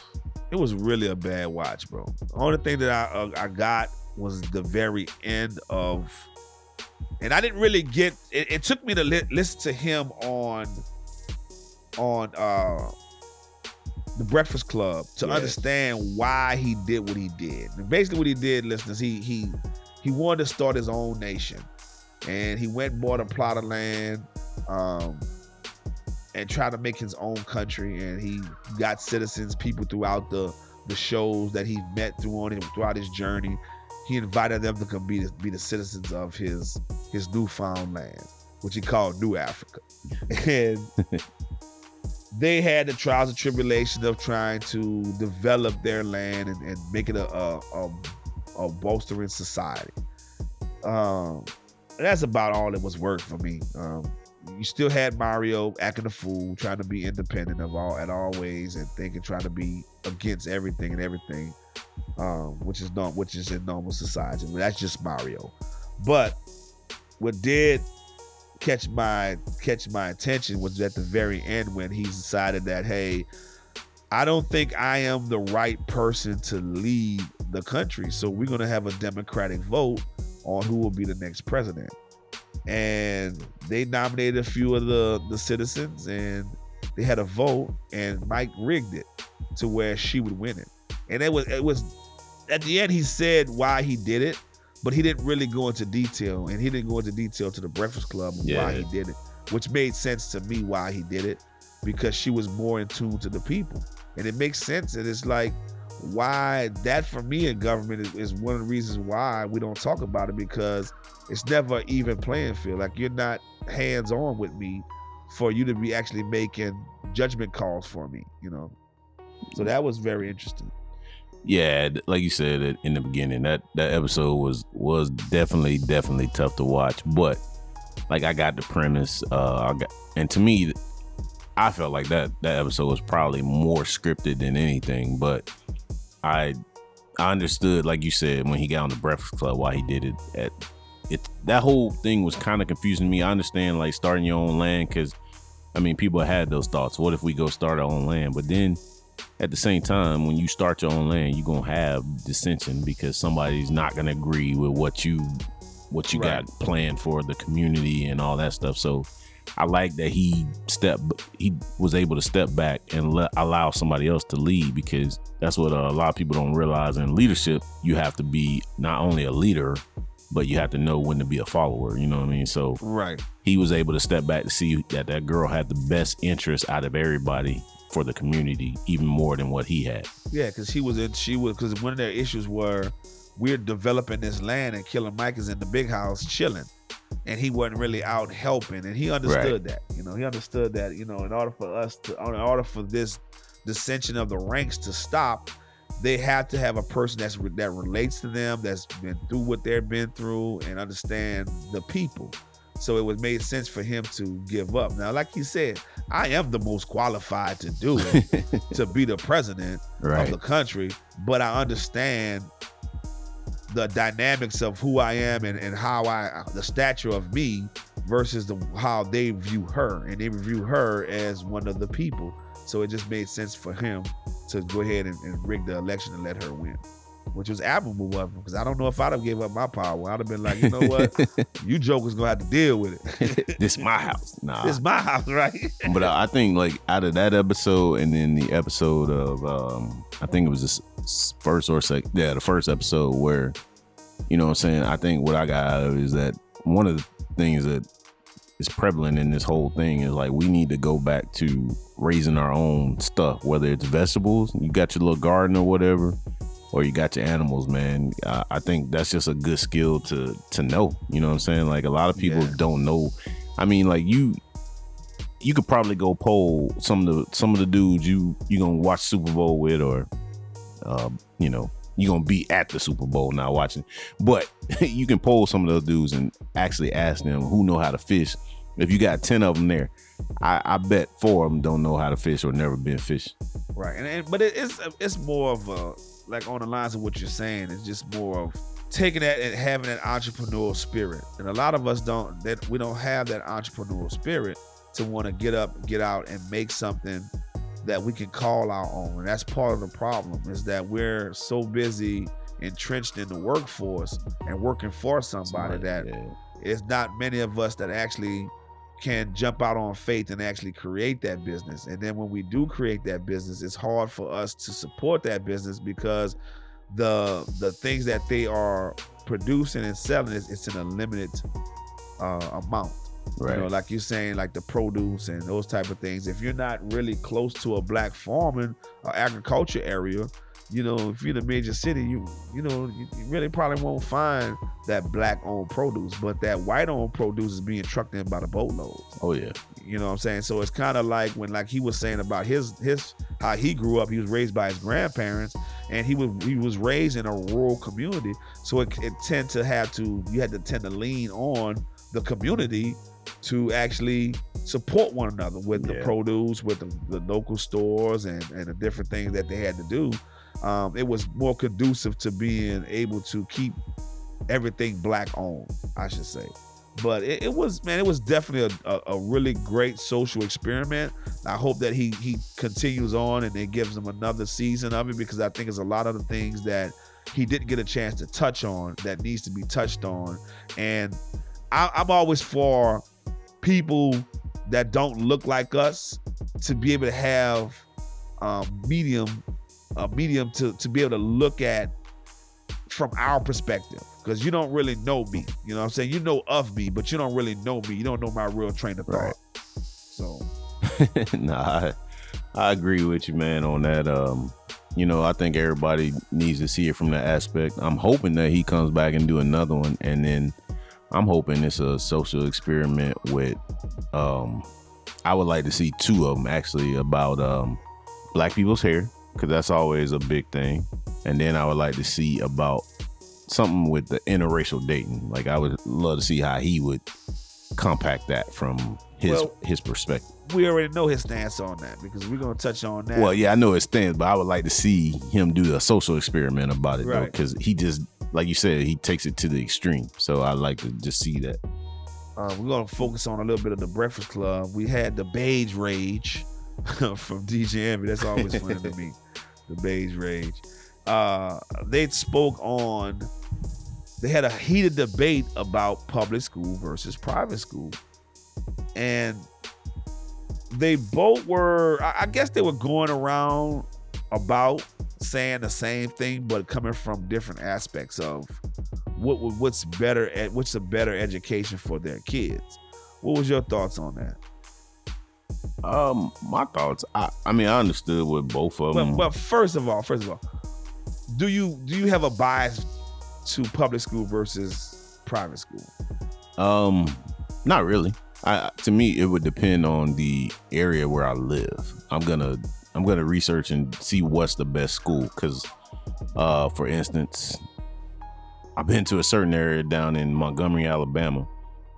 it was really a bad watch, bro. The only thing that I uh, I got was the very end of, and I didn't really get. It, it took me to li- listen to him on on uh the Breakfast Club to Yes. understand why he did what he did. And basically, what he did, listeners, he he he wanted to start his own nation, and he went and bought a plot of land. Um, and try to make his own country. And he got citizens, people throughout the the shows that he met through on him throughout his journey. He invited them to come be the, be the citizens of his his newfound land, which he called New Africa. And they had the trials and tribulations of trying to develop their land and, and make it a, a, a, a bolstering society. Um, that's about all it was worth for me. Um, you still had Mario acting a fool, trying to be independent of all at all ways and thinking trying to be against everything and everything, um, which is not which is in normal society. But that's just Mario. But what did catch my catch my attention was at the very end when he decided that hey, I don't think I am the right person to lead the country, so we're gonna have a democratic vote on who will be the next president and they nominated a few of the the citizens and they had a vote and Mike rigged it to where she would win it. And it was it was at the end he said why he did it, but he didn't really go into detail and he didn't go into detail to the Breakfast Club Yeah. why he did it, which made sense to me why he did it because she was more in tune to the people. And it makes sense and it's like why that for me in government is, is one of the reasons why we don't talk about it because it's never even playing field. Like you're not hands on with me for you to be actually making judgment calls for me, you know. So that was very interesting. Yeah, like you said in the beginning, that that episode was was definitely definitely tough to watch, but like I got the premise. Uh, I got, and to me, I felt like that that episode was probably more scripted than anything. But I I understood, like you said, when he got on the Breakfast Club, why he did it. At it that whole thing was kind of confusing me. I understand like starting your own land because I mean people had those thoughts. What if we go start our own land? But then at the same time, when you start your own land, you're gonna have dissension because somebody's not gonna agree with what you what you right. got planned for the community and all that stuff. So I like that he stepped he was able to step back and let allow somebody else to lead because that's what a lot of people don't realize in leadership. You have to be not only a leader but you have to know when to be a follower you know what i mean? So right. he was able to step back to see that that girl had the best interest out of everybody for the community even more than what he had. Yeah because he was in she was because one of their issues were we're developing this land and Killer Mike is in the big house chilling. And he wasn't really out helping. And he understood right. that. You know, he understood that, you know, in order for us to in order for this dissension of the ranks to stop, they have to have a person that's that relates to them, that's been through what they've been through, and understand the people. So it was made sense for him to give up. Now, like he said, I am the most qualified to do it, to be the president right. of the country. But I understand the dynamics of who I am and, and how I the stature of me versus the how they view her and they view her as one of the people. So it just made sense for him to go ahead and, and rig the election and let her win. Which was admirable of him because I don't know if I'd have gave up my power. I'd have been like, you know what, you jokers gonna have to deal with it. this my house, nah. This my house, right? but I think like out of that episode and then the episode of um, I think it was the first or second, yeah, the first episode where you know what I'm saying? I think what I got out of is that one of the things that is prevalent in this whole thing is like we need to go back to raising our own stuff, whether it's vegetables, you got your little garden or whatever, or you got your animals, man. I, I think that's just a good skill to to know. You know what I'm saying? Like a lot of people yeah. don't know. I mean, like you you could probably go poll some of the some of the dudes you you gonna watch Super Bowl with or uh, you know you're gonna be at the Super Bowl now watching. But you can poll some of those dudes and actually ask them who know how to fish. If you got ten of them there, I, I bet four of them don't know how to fish or never been fished. Right, and, and but it, it's it's more of a like on the lines of what you're saying. It's just more of taking that and having that entrepreneurial spirit. And a lot of us don't that we don't have that entrepreneurial spirit to want to get up, get out, and make something that we can call our own. And that's part of the problem is that we're so busy entrenched in the workforce and working for somebody that yeah. it's not many of us that actually can jump out on faith and actually create that business. And then when we do create that business, it's hard for us to support that business because the the things that they are producing and selling is it's in a limited uh, amount. Right. You know, like you're saying, like the produce and those type of things. If you're not really close to a black farming or agriculture area, you know, if you're in a major city, you you know, you, you really probably won't find that black owned produce, but that white owned produce is being trucked in by the boatloads. Oh yeah. You know what I'm saying? So it's kind of like when like he was saying about his his how he grew up, he was raised by his grandparents and he was he was raised in a rural community. So it, it tend to have to you had to tend to lean on the community to actually support one another with yeah. the produce, with the, the, local stores, and, and the different things that they had to do. Um, it was more conducive to being able to keep everything black owned, I should say. But it, it was, man, it was definitely a, a, a, really great social experiment. I hope that he he continues on and it gives him another season of it because I think it's a lot of the things that he didn't get a chance to touch on that needs to be touched on. And I, I'm always for people that don't look like us to be able to have um, medium a medium to to be able to look at from our perspective because you don't really know me you know what i'm saying you know of me but you don't really know me you don't know my real train of thought right. so nah I, I agree with you man on that um You know, I think everybody needs to see it from that aspect. I'm hoping that he comes back and do another one, and then I'm hoping it's a social experiment with. Um, I would like to see two of them actually about um, black people's hair because that's always a big thing, and then I would like to see about something with the interracial dating. Like I would love to see how he would compact that from his Well- his perspective. We already know his stance on that because we're gonna touch on that. Well, yeah, I know his stance, but I would like to see him do a social experiment about it though, because he just, like you said, he takes it to the extreme. So I like to just see that. Uh, we're gonna focus on a little bit of the Breakfast Club. We had the Beige Rage from DJ Envy. That's always fun to me. The Beige Rage. Uh, they spoke on. They had a heated debate about public school versus private school, and they both were. I I guess they were going around about saying the same thing, but coming from different aspects of what what's better at what's a better education for their kids. What was your thoughts on that? Um, my thoughts. I, I mean, I understood what both of them. But, well, first of all, first of all, do you do you have a bias to public school versus private school? Um, not really. I to me, it would depend on the area where I live. I'm gonna I'm gonna research and see what's the best school. Cause, uh, for instance, I've been to a certain area down in Montgomery, Alabama,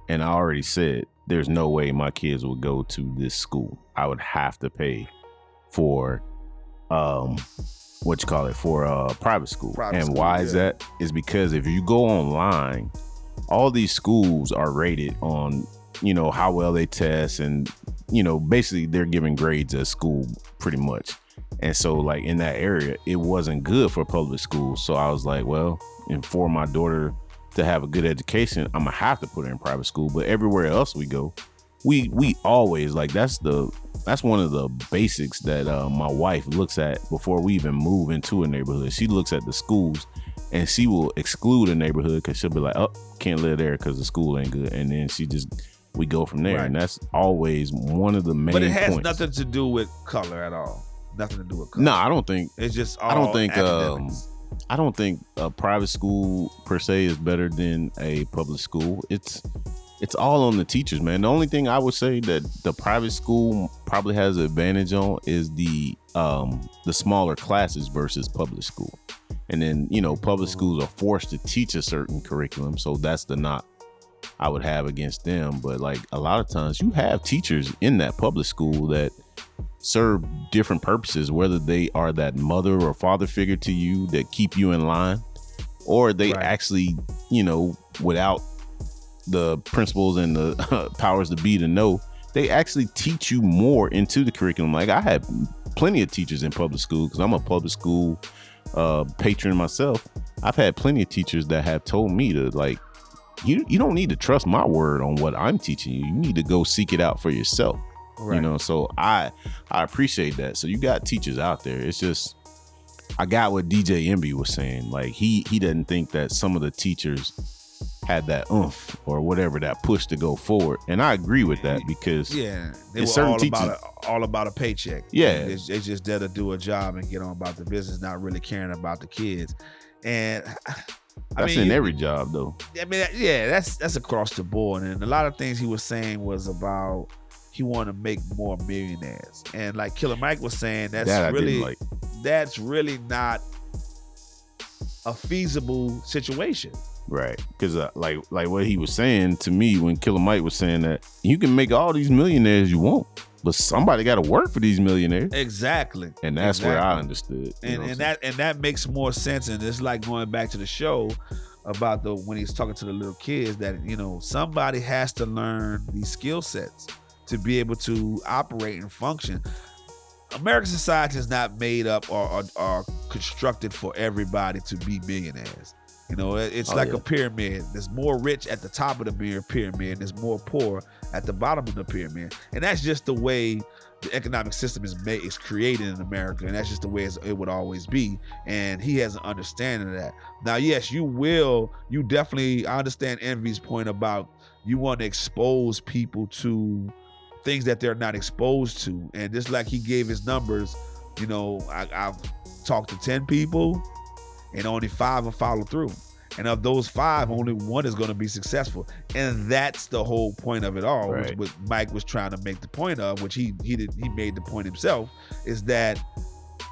and I already said there's no way my kids would go to this school. I would have to pay for, um, what you call it for uh private school. Private and school, why is that? Is because if you go online all these schools are rated on you know how well they test and you know basically they're giving grades at school pretty much. And so like in that area it wasn't good for public schools so i was like well and for my daughter to have a good education i'm gonna have to put her in private school. But everywhere else we go we we always like that's the that's one of the basics that uh, my wife looks at before we even move into a neighborhood. She looks at the schools and she will exclude a neighborhood because she'll be like, "Oh, can't live there because the school ain't good," and then she just we go from there, Right. and that's always one of the main. but it has points. nothing to do with color at all. Nothing to do with color. No, I don't think. it's just all I don't think, um. I don't think a private school per se is better than a public school. It's it's all on the teachers, man. The only thing I would say that the private school probably has an advantage on is the um the smaller classes versus public school. And then, you know, public schools are forced to teach a certain curriculum, so that's the knock I would have against them. But like a lot of times you have teachers in that public school that serve different purposes, whether they are that mother or father figure to you that keep you in line, or they Right. actually, you know, without the principles and the powers to be to know, they actually teach you more into the curriculum. Like I had plenty of teachers in public school because I'm a public school uh, patron myself. I've had plenty of teachers that have told me to like, you you don't need to trust my word on what I'm teaching you. You need to go seek it out for yourself. Right. You know, so I I appreciate that. So you got teachers out there. It's just I got what DJ Envy was saying. Like he he doesn't think that some of the teachers had that oomph or whatever that push to go forward. And I agree with that because Yeah, they It's were certain all teachers- about a, all about a paycheck. Yeah. it's, it's just there to do a job and get on about the business, not really caring about the kids. And I that's mean, in every job though. I mean, yeah, that's that's across the board, and a lot of things he was saying was about he wanted to make more millionaires, and like Killer Mike was saying, that's that really like. that's really not a feasible situation. Right. Because uh, like like what he was saying to me when Killer Mike was saying that you can make all these millionaires you want, but somebody got to work for these millionaires, Exactly, and that's where I understood. and and that and that makes more sense. And it's like going back to the show about the when he's talking to the little kids that you know somebody has to learn these skill sets to be able to operate and function. American society is not made up or, or, or constructed for everybody to be millionaires. You know, it's Oh, like yeah. a pyramid. There's more rich at the top of the pyramid. and There's more poor at the bottom of the pyramid, and that's just the way the economic system is made is created in America, and that's just the way it would always be. And he has an understanding of that. Now, yes, you will. You definitely. I understand Envy's point about you want to expose people to things that they're not exposed to, and just like he gave his numbers, you know, I, I've talked to 10 people and only five will follow through. And of those five, only one is going to be successful, and that's the whole point of it all. Which what Mike was trying to make the point of, which he he did he made the point himself, is that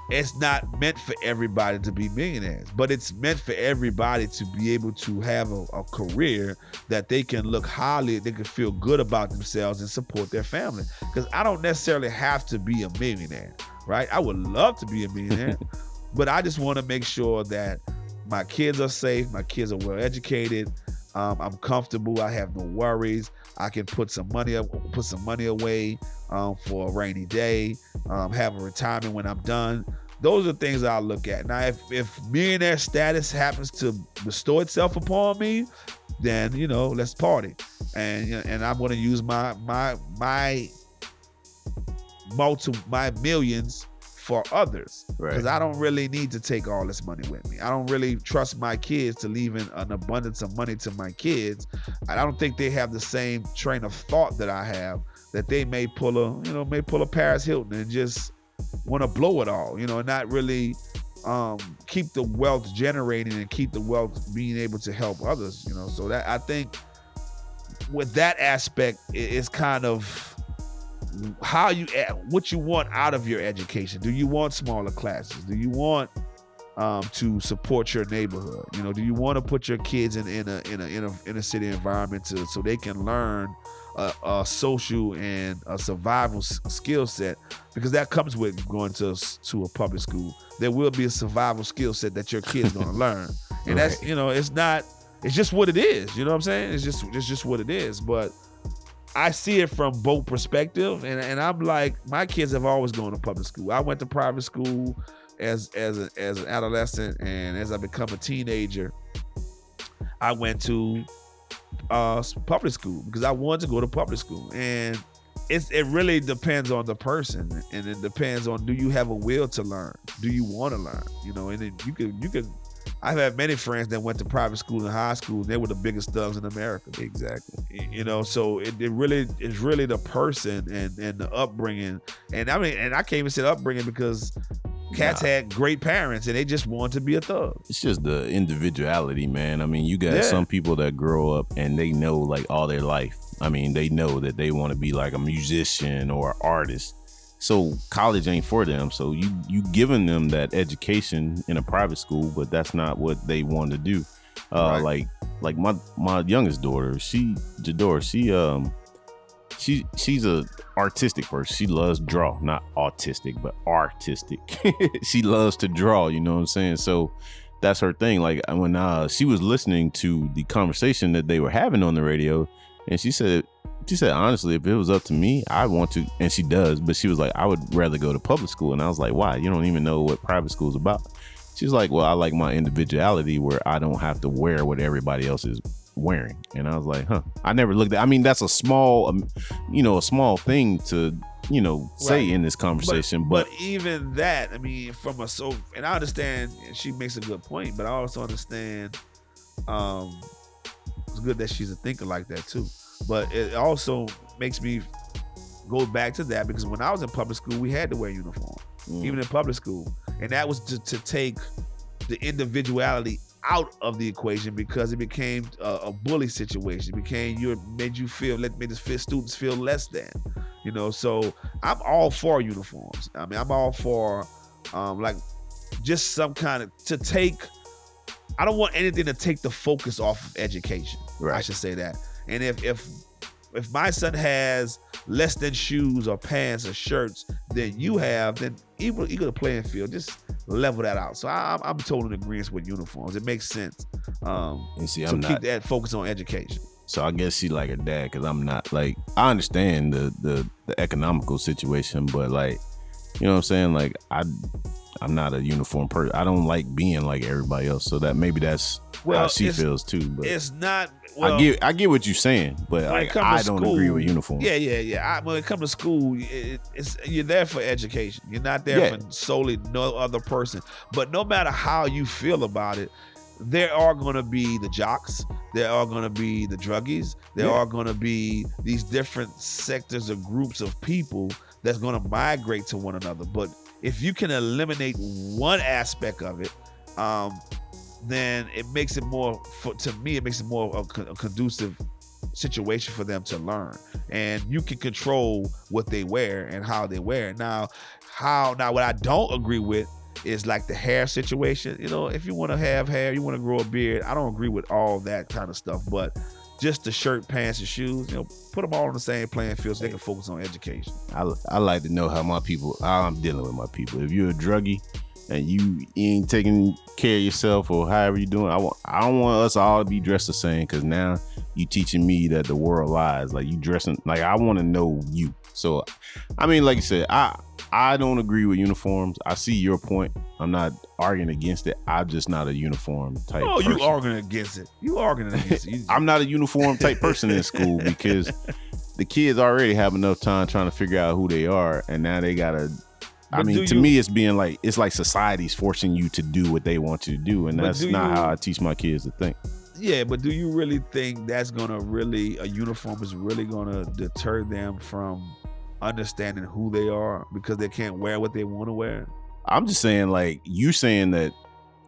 it's not meant for everybody to be millionaires, but it's meant for everybody to be able to have a, a career that they can look highly, they can feel good about themselves and support their family. Because I don't necessarily have to be a millionaire, right? I would love to be a millionaire, but I just want to make sure that my kids are safe, my kids are well educated, um, I'm comfortable, I have no worries. I can put some money up, put some money away um, for a rainy day, um, have a retirement when I'm done. Those are things I look at. Now, if if millionaire status happens to bestow itself upon me, then you know, let's party, and and I'm going to use my my my multi my millions for others because Right. I don't really need to take all this money with me. I don't really trust my kids to leave in an abundance of money to my kids. I don't think they have the same train of thought that I have. That they may pull a you know may pull a Paris Hilton and just want to blow it all, you know, and not really um, keep the wealth generating and keep the wealth being able to help others, you know. So that I think with that aspect, it's kind of how you what you want out of your education. Do you want smaller classes? Do you want um, to support your neighborhood? You know, do you want to put your kids in in a in a in a inner city environment to, so they can learn a, a social and a survival s- skill set? Because that comes with going to to a public school. There will be a survival skill set that your kids going to learn, and that's you know, it's not. It's just what it is. You know what I'm saying? It's just it's just what it is. But I see it from both perspective, and, and I'm like, my kids have always gone to public school. I went to private school as as a, as an adolescent, and as I become a teenager, I went to uh, public school because I wanted to go to public school, and it's it really depends on the person, and it depends on do you have a will to learn, do you want to learn, you know, and then you could you could. I've had many friends that went to private school and high school. And they were the biggest thugs in America Exactly. you know so it, it really is really the person and and the upbringing and i mean and i can't even say upbringing because cats Nah. had great parents and they just wanted to be a thug It's just the individuality, man. I mean, you got Yeah. some people that grow up and they know like all their life. I mean, they know that they want to be like a musician or an artist. So college ain't for them. So you you giving them that education in a private school, but that's not what they want to do. Uh, Right. Like like my my youngest daughter, she Jador, she um she she's a artistic person. She loves draw, not autistic, but artistic. she loves to draw. You know what I'm saying? So that's her thing. Like when uh, she was listening to the conversation that they were having on the radio, and she said, she said honestly, if it was up to me, I want to, and she does. But she was like, I would rather go to public school, and I was like, why? You don't even know what private school is about. She's like, well, I like my individuality where I don't have to wear what everybody else is wearing. And I was like, huh. I never looked at. I mean, that's a small, um, you know, a small thing to, you know, say Right. in this conversation, but, but even that i mean from a so and i understand and she makes a good point but i also understand um it's good that she's a thinker like that too but it also makes me go back to that because when i was in public school we had to wear uniform Mm. even in public school and that was to, to take the individuality out of the equation because it became a, a bully situation. It became you made you feel let made the students feel less than, you know. So I'm all for uniforms. I mean, I'm all for um like just some kind of to take. I don't want anything to take the focus off of education. I should say that. And if if if my son has less than shoes or pants or shirts than you have, then equal equal the playing field. Just level that out. So I, I'm totally in agreement with uniforms. It makes sense. Um, and see, I'm keep not. that focus on education. So I guess she like her dad because I'm not like I understand the, the the economical situation, but like you know what I'm saying. Like I I'm not a uniform person. I don't like being like everybody else. So that maybe that's how Well, she feels too. But It's not. Well, I get I get what you're saying, but like, I don't school, agree with uniform. Yeah, yeah, yeah. I, when it comes to school, it, it's you're there for education. You're not there Yeah. for solely no other person. But no matter how you feel about it, there are going to be the jocks. There are going to be the druggies. There Yeah. are going to be these different sectors or groups of people that's going to migrate to one another. But if you can eliminate one aspect of it, um, then it makes it more for, to me it makes it more a, a conducive situation for them to learn. And you can control what they wear and how they wear. It now how now what i don't agree with is like the hair situation. You know if you want to have hair you want to grow a beard i don't agree with all that kind of stuff but just the shirt pants and shoes you know put them all on the same playing field so they can focus on education. I, I like to know how my people I'm dealing with my people. If you're a druggie and you ain't taking care of yourself or however you're doing, I want I don't want us all to be dressed the same because now you teaching me that the world lies. Like you dressing like I want to know you. So I mean, like you said, I I don't agree with uniforms. I see your point. I'm not arguing against it. I'm just not a uniform type. oh you arguing against it you arguing against it I'm not a uniform type person in school because the kids already have enough time trying to figure out who they are, and now they gotta. I mean, to you- me, it's being like it's like society's forcing you to do what they want you to do, and that's do not you- how I teach my kids to think. Yeah, but do you really think that's gonna really a uniform is really gonna deter them from understanding who they are because they can't wear what they want to wear? I'm just saying, like you saying that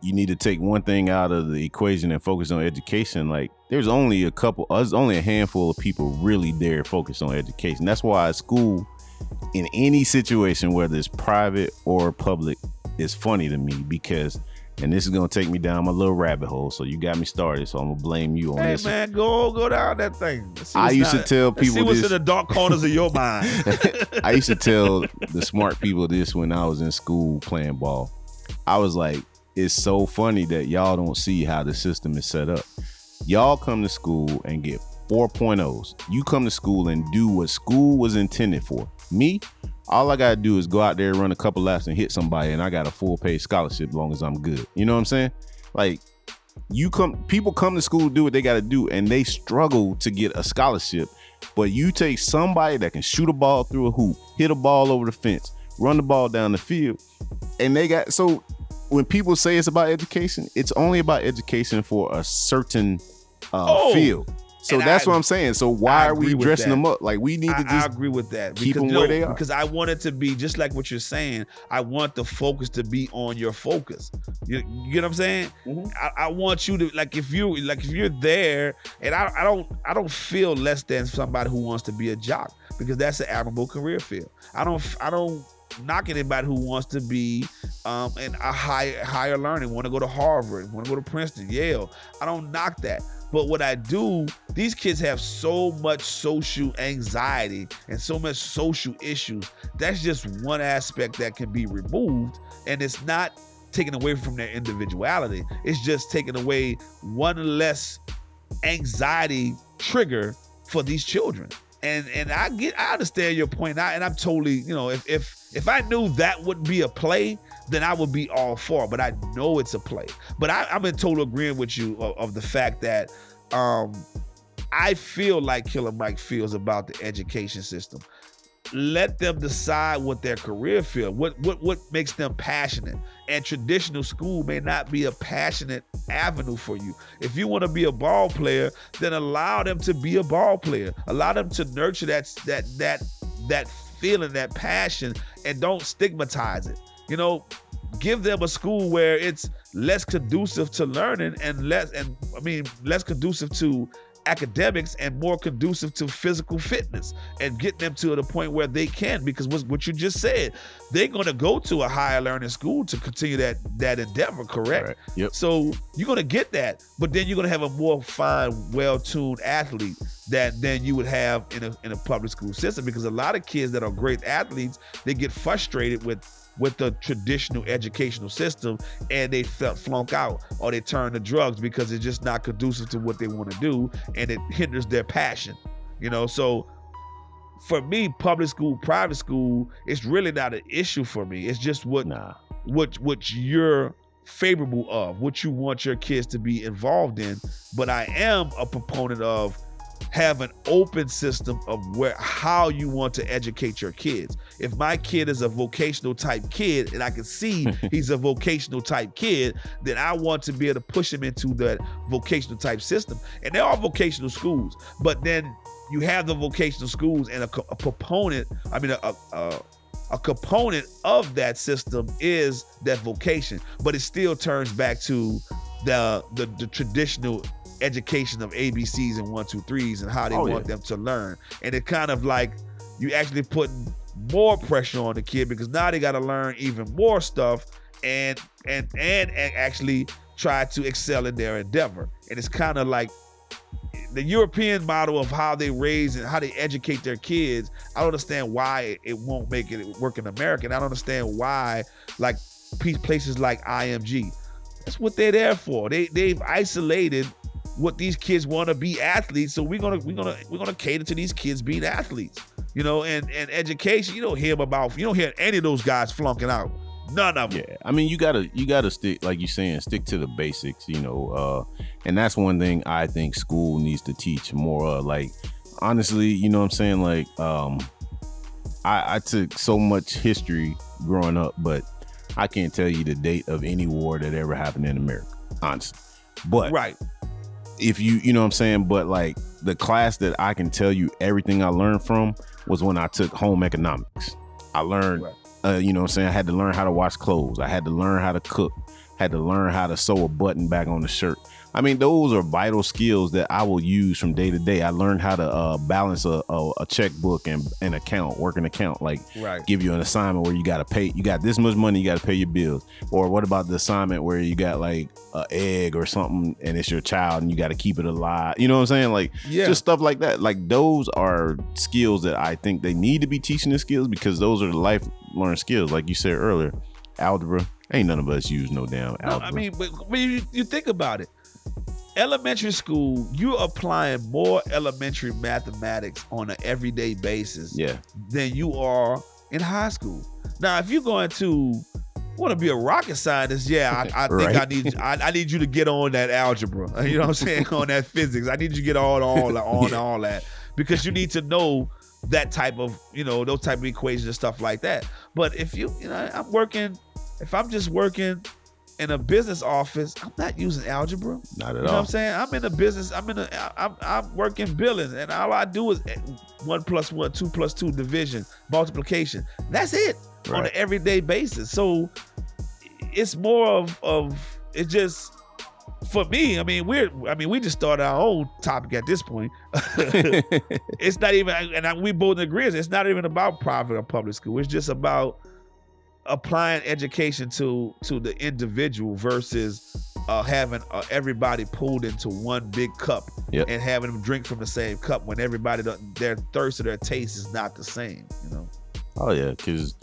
you need to take one thing out of the equation and focus on education. Like there's only a couple, uh, there's only a handful of people really there focused on education. That's why school, in any situation, whether it's private or public, is funny to me because. And this is gonna take me down my little rabbit hole. So you got me started. So I'm gonna blame you on Hey this. man, go go down that thing. I used to tell let's see people what's this. in the dark corners of your mind. I used to tell the smart people this when I was in school playing ball. I was like, it's so funny that y'all don't see how the system is set up. Y'all come to school and get 4.0s. You come to school and do what school was intended for. Me, all I gotta do is go out there, run a couple laps, and hit somebody, and I got a full paid scholarship as long as I'm good. You know what I'm saying? Like, you come, people come to school do what they gotta do, and they struggle to get a scholarship. But you take somebody that can shoot a ball through a hoop, hit a ball over the fence, run the ball down the field, and they got so when people say it's about education, it's only about education for a certain uh, Oh, field. So and that's I- what I'm saying. So why are we dressing them up? Like we need to I, I agree with that. keep because, them you where they are. Because I want it to be just like what you're saying. I want the focus to be on your focus. You, you get what I'm saying? Mm-hmm. I, I want you to like if you like if you're there, and I, I don't I don't feel less than somebody who wants to be a jock because that's an admirable career field. I don't I don't knock anybody who wants to be um in a high higher learning, want to go to Harvard, want to go to Princeton, Yale. I don't knock that. But what I do, these kids have so much social anxiety and so much social issues. That's just one aspect that can be removed. And it's not taken away from their individuality. It's just taking away one less anxiety trigger for these children. And and I get I understand your point. I, and I'm totally, you know, if if if I knew that would be a play, then I would be all for it. But I know it's a play. But I, I'm in total agreement with you of, of the fact that um I feel like Killer Mike feels about the education system. Let them decide what their career field, what what what makes them passionate. And traditional school may not be a passionate avenue for you. If you want to be a ball player, then allow them to be a ball player. Allow them to nurture that that that that feeling, that passion, and don't stigmatize it. You know, give them a school where it's less conducive to learning and less and I mean less conducive to academics and more conducive to physical fitness and get them to the point where they can because what, what you just said they're going to go to a higher learning school to continue that that endeavor correct Right. Yep. so you're going to get that but then you're going to have a more fine well-tuned athlete that than you would have in a, in a public school system because a lot of kids that are great athletes they get frustrated with with the traditional educational system and they felt flunk out or they turn to drugs because it's just not conducive to what they want to do and it hinders their passion you know? So for me public school private school it's really not an issue for me. It's just what Nah. what what you're favorable of what you want your kids to be involved in. But i am a proponent of have an open system of where how you want to educate your kids. If my kid is a vocational type kid and i can see he's a vocational type kid then i want to be able to push him into that vocational type system. And there are vocational schools but then you have the vocational schools and a, a proponent i mean a, a, a a component of that system is that vocation, but it still turns back to the the, the traditional education of ABCs and one, two, threes and how they Oh, want yeah. them to learn. And it kind of like you actually put more pressure on the kid because now they got to learn even more stuff and and and, and actually try to excel in their endeavor. And it's kind of like the European model of how they raise and how they educate their kids. I don't understand why it won't make it work in America. And I don't understand why like places like IMG. That's what they're there for. They they've isolated what these kids want to be athletes. So we're gonna we're gonna we're gonna cater to these kids being athletes. You know, and and education. You don't hear about you don't hear any of those guys flunking out. None of them. Yeah, I mean, you gotta you gotta stick like you're saying, stick to the basics, you know. Uh, and that's one thing I think school needs to teach more. Uh, like, honestly, you know what I'm saying? Like, um, I, I took so much history growing up, but I can't tell you the date of any war that ever happened in America, honestly. But Right. If you you know what I'm saying, but like the class that I can tell you everything I learned from was when I took home economics. I learned Right. uh, you know what I'm saying, I had to learn how to wash clothes. I had to learn how to cook, had to learn how to sew a button back on the shirt. I mean, those are vital skills that I will use from day to day. I learned how to uh, balance a, a, a checkbook and an account, work an account. Like, Right. give you an assignment where you got to pay, you got this much money, you got to pay your bills. Or what about the assignment where you got like a egg or something and it's your child and you got to keep it alive? You know what I'm saying? Like, Yeah. just stuff like that. Like, those are skills that I think they need to be teaching the skills because those are the life learned skills. Like you said earlier, algebra. Ain't none of us use no damn algebra. No. I mean, but when you, you think about it, elementary school, you're applying more elementary mathematics on an everyday basis yeah, than you are in high school. Now, if you're going to want to be a rocket scientist, yeah, I, I think Right. I need I, I need you to get on that algebra. You know what I'm saying? on that physics, I need you to get on all on Yeah. all that because you need to know that type of you know those type of equations and stuff like that. But if you you know I'm working, if I'm just working in a business office, I'm not using algebra. not at You know what all. I'm saying? I'm in a business. I'm in a. I'm, I'm working billing, and all I do is eh, one plus one, two plus two, division, multiplication. That's it on an everyday basis. So it's more of of it just for me. I mean, we're. I mean, we just started our own topic at this point. it's not even, and I, we both agree. It's not even about private or public school. It's just about applying education to to the individual versus uh, having uh, everybody pulled into one big cup Yep. and having them drink from the same cup when everybody their thirst or their taste is not the same. You know. Oh yeah, because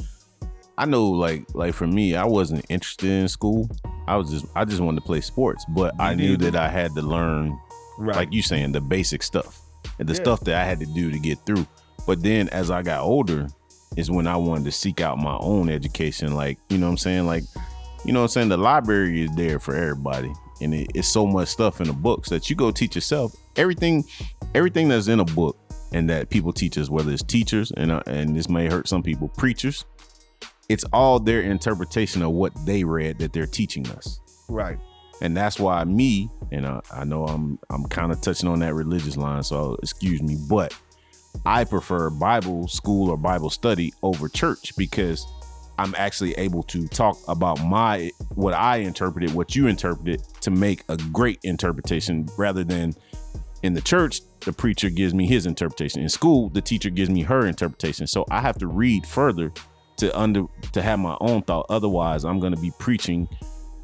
I know like like for me, I wasn't interested in school. I was just I just wanted to play sports, but I knew that I had to learn Right. like you saying the basic stuff and the Yeah. stuff that I had to do to get through. But then as I got older, is when I wanted to seek out my own education. Like you know what I'm saying, like you know what I'm saying. The library is there for everybody, and it, it's so much stuff in the books that you go teach yourself. Everything, everything that's in a book and that people teach us, whether it's teachers and uh, and this may hurt some people, preachers. It's all their interpretation of what they read that they're teaching us right. and that's why me and I, I know I'm I'm kind of touching on that religious line, so excuse me, but I prefer Bible school or Bible study over church because I'm actually able to talk about my what I interpreted, what you interpreted, to make a great interpretation rather than in the church the preacher gives me his interpretation. In school, the teacher gives me her interpretation. So I have to read further to under to have my own thought. Otherwise, I'm going to be preaching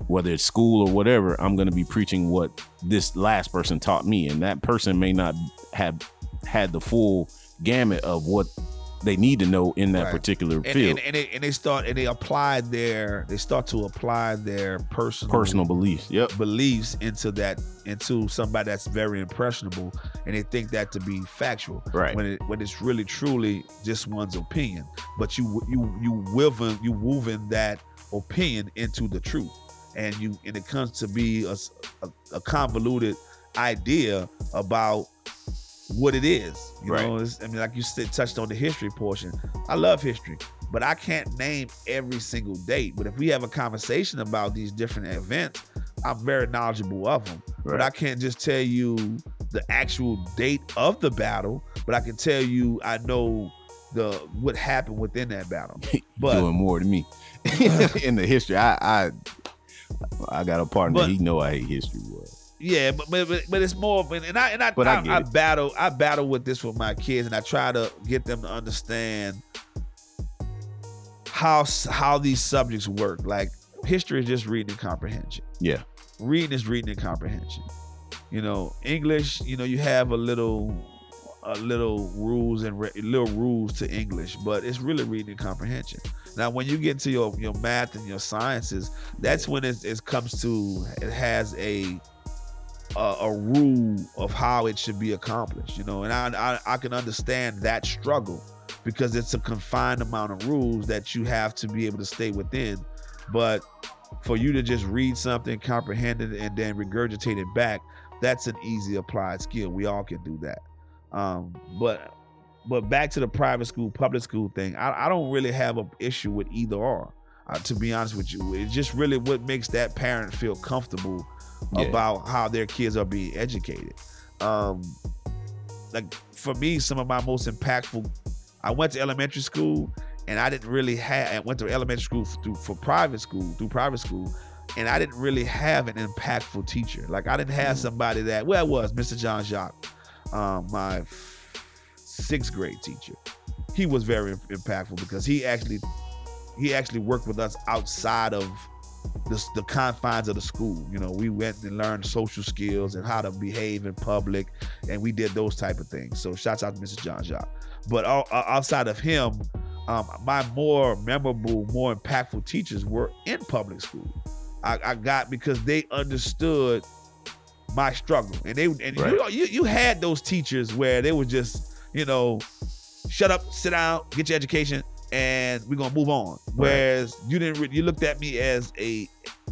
whether it's school or whatever, I'm going to be preaching what this last person taught me. And that person may not have had the full gamut of what they need to know in that Right. particular And, field. and, and, they, and they start and they apply their they start to apply their personal Personal beliefs. Yep. beliefs into that into somebody that's very impressionable and they think that to be factual Right. when it when it's really truly just one's opinion but you you you woven you woven that opinion into the truth and you and it comes to be a a convoluted idea about what it is you Right. know i mean like you said touched on the history portion i love history but i can't name every single date but if we have a conversation about these different events i'm very knowledgeable of them but i can't just tell you the actual date of the battle but i can tell you i know the what happened within that battle. But doing more than me in the history. I I I got a partner. But- he know I hate history. Boy. Yeah, but but, but, but it's more of- and I and I, But I I, I battle I battle with this with my kids and I try to get them to understand how how these subjects work. Like history is just reading and comprehension. Yeah, Reading is reading and comprehension. You know, English, you know, you have a little a little rules and re- little rules to English, but it's really reading and comprehension. Now, when you get into your your math and your sciences, that's when it, it comes to it has a, a a rule of how it should be accomplished. You know, and I, I I can understand that struggle because it's a confined amount of rules that you have to be able to stay within. But for you to just read something, comprehend it, and then regurgitate it back, that's an easy applied skill. We all can do that. Um, but but back to the private school, public school thing, I, I don't really have an issue with either or. Uh, to be honest with you, it's just really what makes that parent feel comfortable Yeah. about how their kids are being educated. Um, like for me, some of my most impactful. I went to elementary school, and I didn't really have. I went to elementary school through for private school through private school, and I didn't really have an impactful teacher. Like I didn't have somebody that. Well, it was Mr. John Jacques, um, my sixth grade teacher. He was very impactful because he actually he actually worked with us outside of the, the confines of the school. You know, we went and learned social skills and how to behave in public, and we did those type of things. So, shouts out to Mr. John Jacques. But all, uh, outside of him, um, my more memorable, more impactful teachers were in public school. I, I got because they understood my struggle, and they and you, you you had those teachers where they were just you know, shut up, sit down, get your education, and we're gonna move on. Whereas you didn't, re- you looked at me as a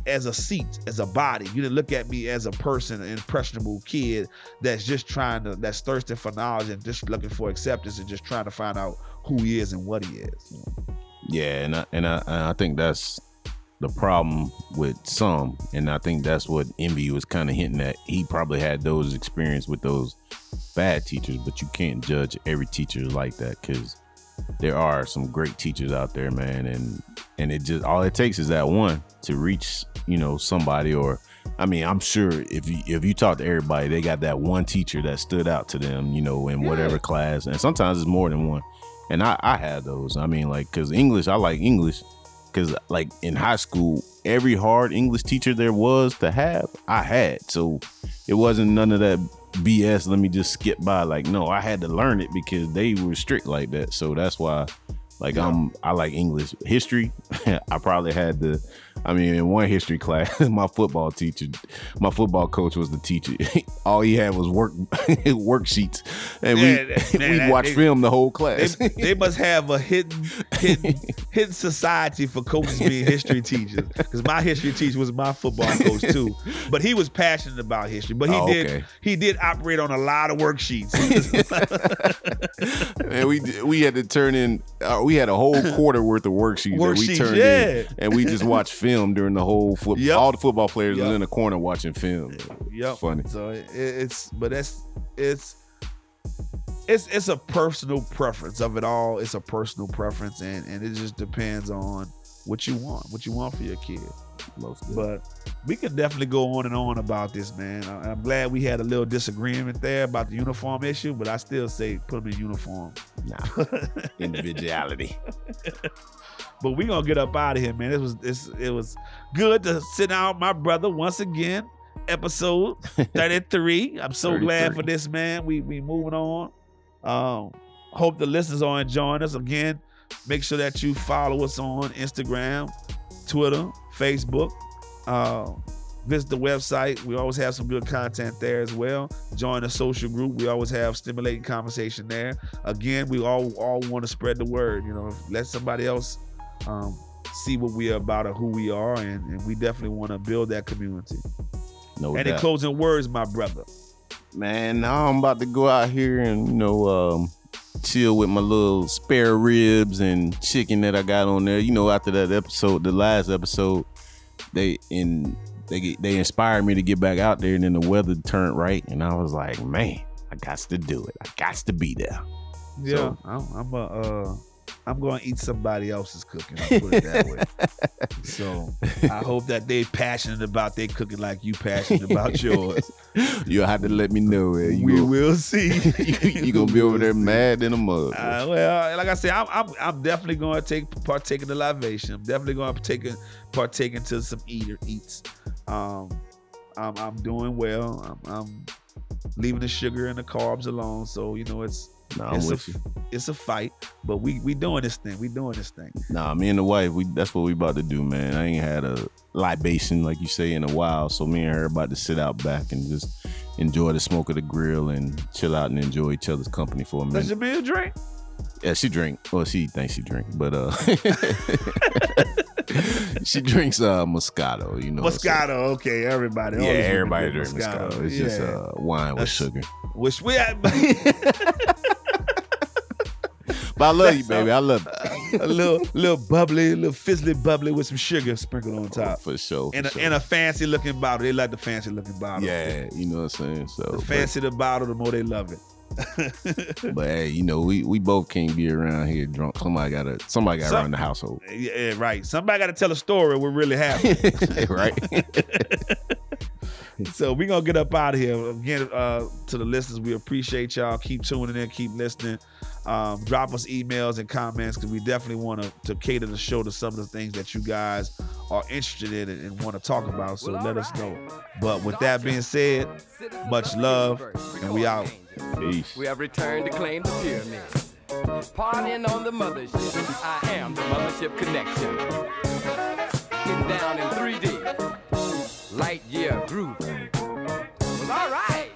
as a seat, as a body. You didn't look at me as a person, an impressionable kid that's just trying to, that's thirsting for knowledge and just looking for acceptance and just trying to find out who he is and what he is. you know? Yeah, and I, and I and I think that's the problem with some, and I think that's what Envy was kind of hinting at. He probably had those experience with those bad teachers, but you can't judge every teacher like that because there are some great teachers out there, man, and and it just all it takes is that one to reach, you know, somebody or. I mean, I'm sure if you if you talk to everybody, they got that one teacher that stood out to them, you know, in whatever class, and sometimes it's more than one. And I I had those. I mean, like, cause English, I like English, cause like in high school, every hard English teacher there was to have, I had. So it wasn't none of that BS. Let me just skip by. Like, no, I had to learn it because they were strict like that. So that's why, like, I'm I like English history. I probably had to. I mean, in one history class, my football teacher, my football coach was the teacher. All he had was work worksheets, and we man, we watched they- film the whole class. They, they must have a hidden, hidden, hidden society for coaches being history teachers. Because my history teacher was my football coach too, but he was passionate about history. But he Oh, did, okay. he did operate on a lot of worksheets. and we we had to turn in. Uh, we had a whole quarter worth of worksheets, that we turned yeah. in, and we just watched film during the whole football. Yep. All the football players Yep. was in the corner watching film. Yep. Funny. So it, it's, but that's it's. It's it's a personal preference of it all. It's a personal preference, and and it just depends on what you want, what you want for your kid. But we can definitely go on and on about this, man. I- I'm glad we had a little disagreement there about the uniform issue, but I still say put them in uniform. Nah, individuality. But we gonna get up out of here, man. It was this it was good to sit down, with my brother, once again. Episode 33. I'm so glad for this, man. We we moving on. Um, hope the listeners are enjoying us. Again, make sure that you follow us on Instagram, Twitter, Facebook. Uh, visit the website. We always have some good content there as well. Join the social group. We always have stimulating conversation there. Again, we all all want to spread the word. You know, let somebody else um, see what we are about or who we are, and, and we definitely want to build that community. No Any doubt. In closing words, my brother? Man, now I'm about to go out here and you know um, chill with my little spare ribs and chicken that I got on there. You know, after that episode, the last episode, they in they they inspired me to get back out there, and then the weather turned right, and I was like, man, I I got to do it. I got to be there. Yeah, So- I'm, I'm a, uh, I'm going to eat somebody else's cooking. I'll put it that way. so I hope that they passionate about their cooking like you passionate about yours. You'll have to let me know. You we gonna- will see. you, you gonna be over there mad in a mug. Uh, well, like I said, I'm, I'm I'm definitely going to take partake in the libation. I'm definitely going to partake in, partake into some eater eats. Um, I'm I'm doing well. I'm, I'm leaving the sugar and the carbs alone. So you know it's nah, I'm it's a with you. it's a fight, but we we doing this thing. We doing this thing. Nah, me and the wife, we that's what we about to do, man. I ain't had a libation like you say in a while, so me and her about to sit out back and just enjoy the smoke of the grill and chill out and enjoy each other's company for a minute. Does your meal drink? Yeah, she drink. Well, she thinks she drink, but uh, she drinks uh Moscato. You know, Moscato. Okay, everybody. yeah, everybody good drink Moscato. It's just Yeah. uh wine with That's- sugar. Wish we had But I love you, baby. I love you. a little little bubbly, a little fizzly bubbly with some sugar sprinkled on top. for sure. for And a, sure. and a fancy looking bottle. They like the fancy looking bottle. yeah, you know what I'm saying. So, The fancy the bottle, the more they love it. But hey, you know, we we both can't be around here drunk. Somebody gotta somebody gotta Some- run the household. yeah, right. Somebody got to tell a story what really happened. right? so we gonna get up out of here again. Uh, to the listeners, we appreciate y'all. Keep tuning in, keep listening. Um, drop us emails and comments because we definitely want to to cater the show to some of the things that you guys are interested in and, and want to talk about. So let us know. But with that being said, much love, and we out. Peace. We have returned to claim the pyramid. Partying on the mothership. I am the mothership connection. Getting down in 3D. Light year groove. Well, all right.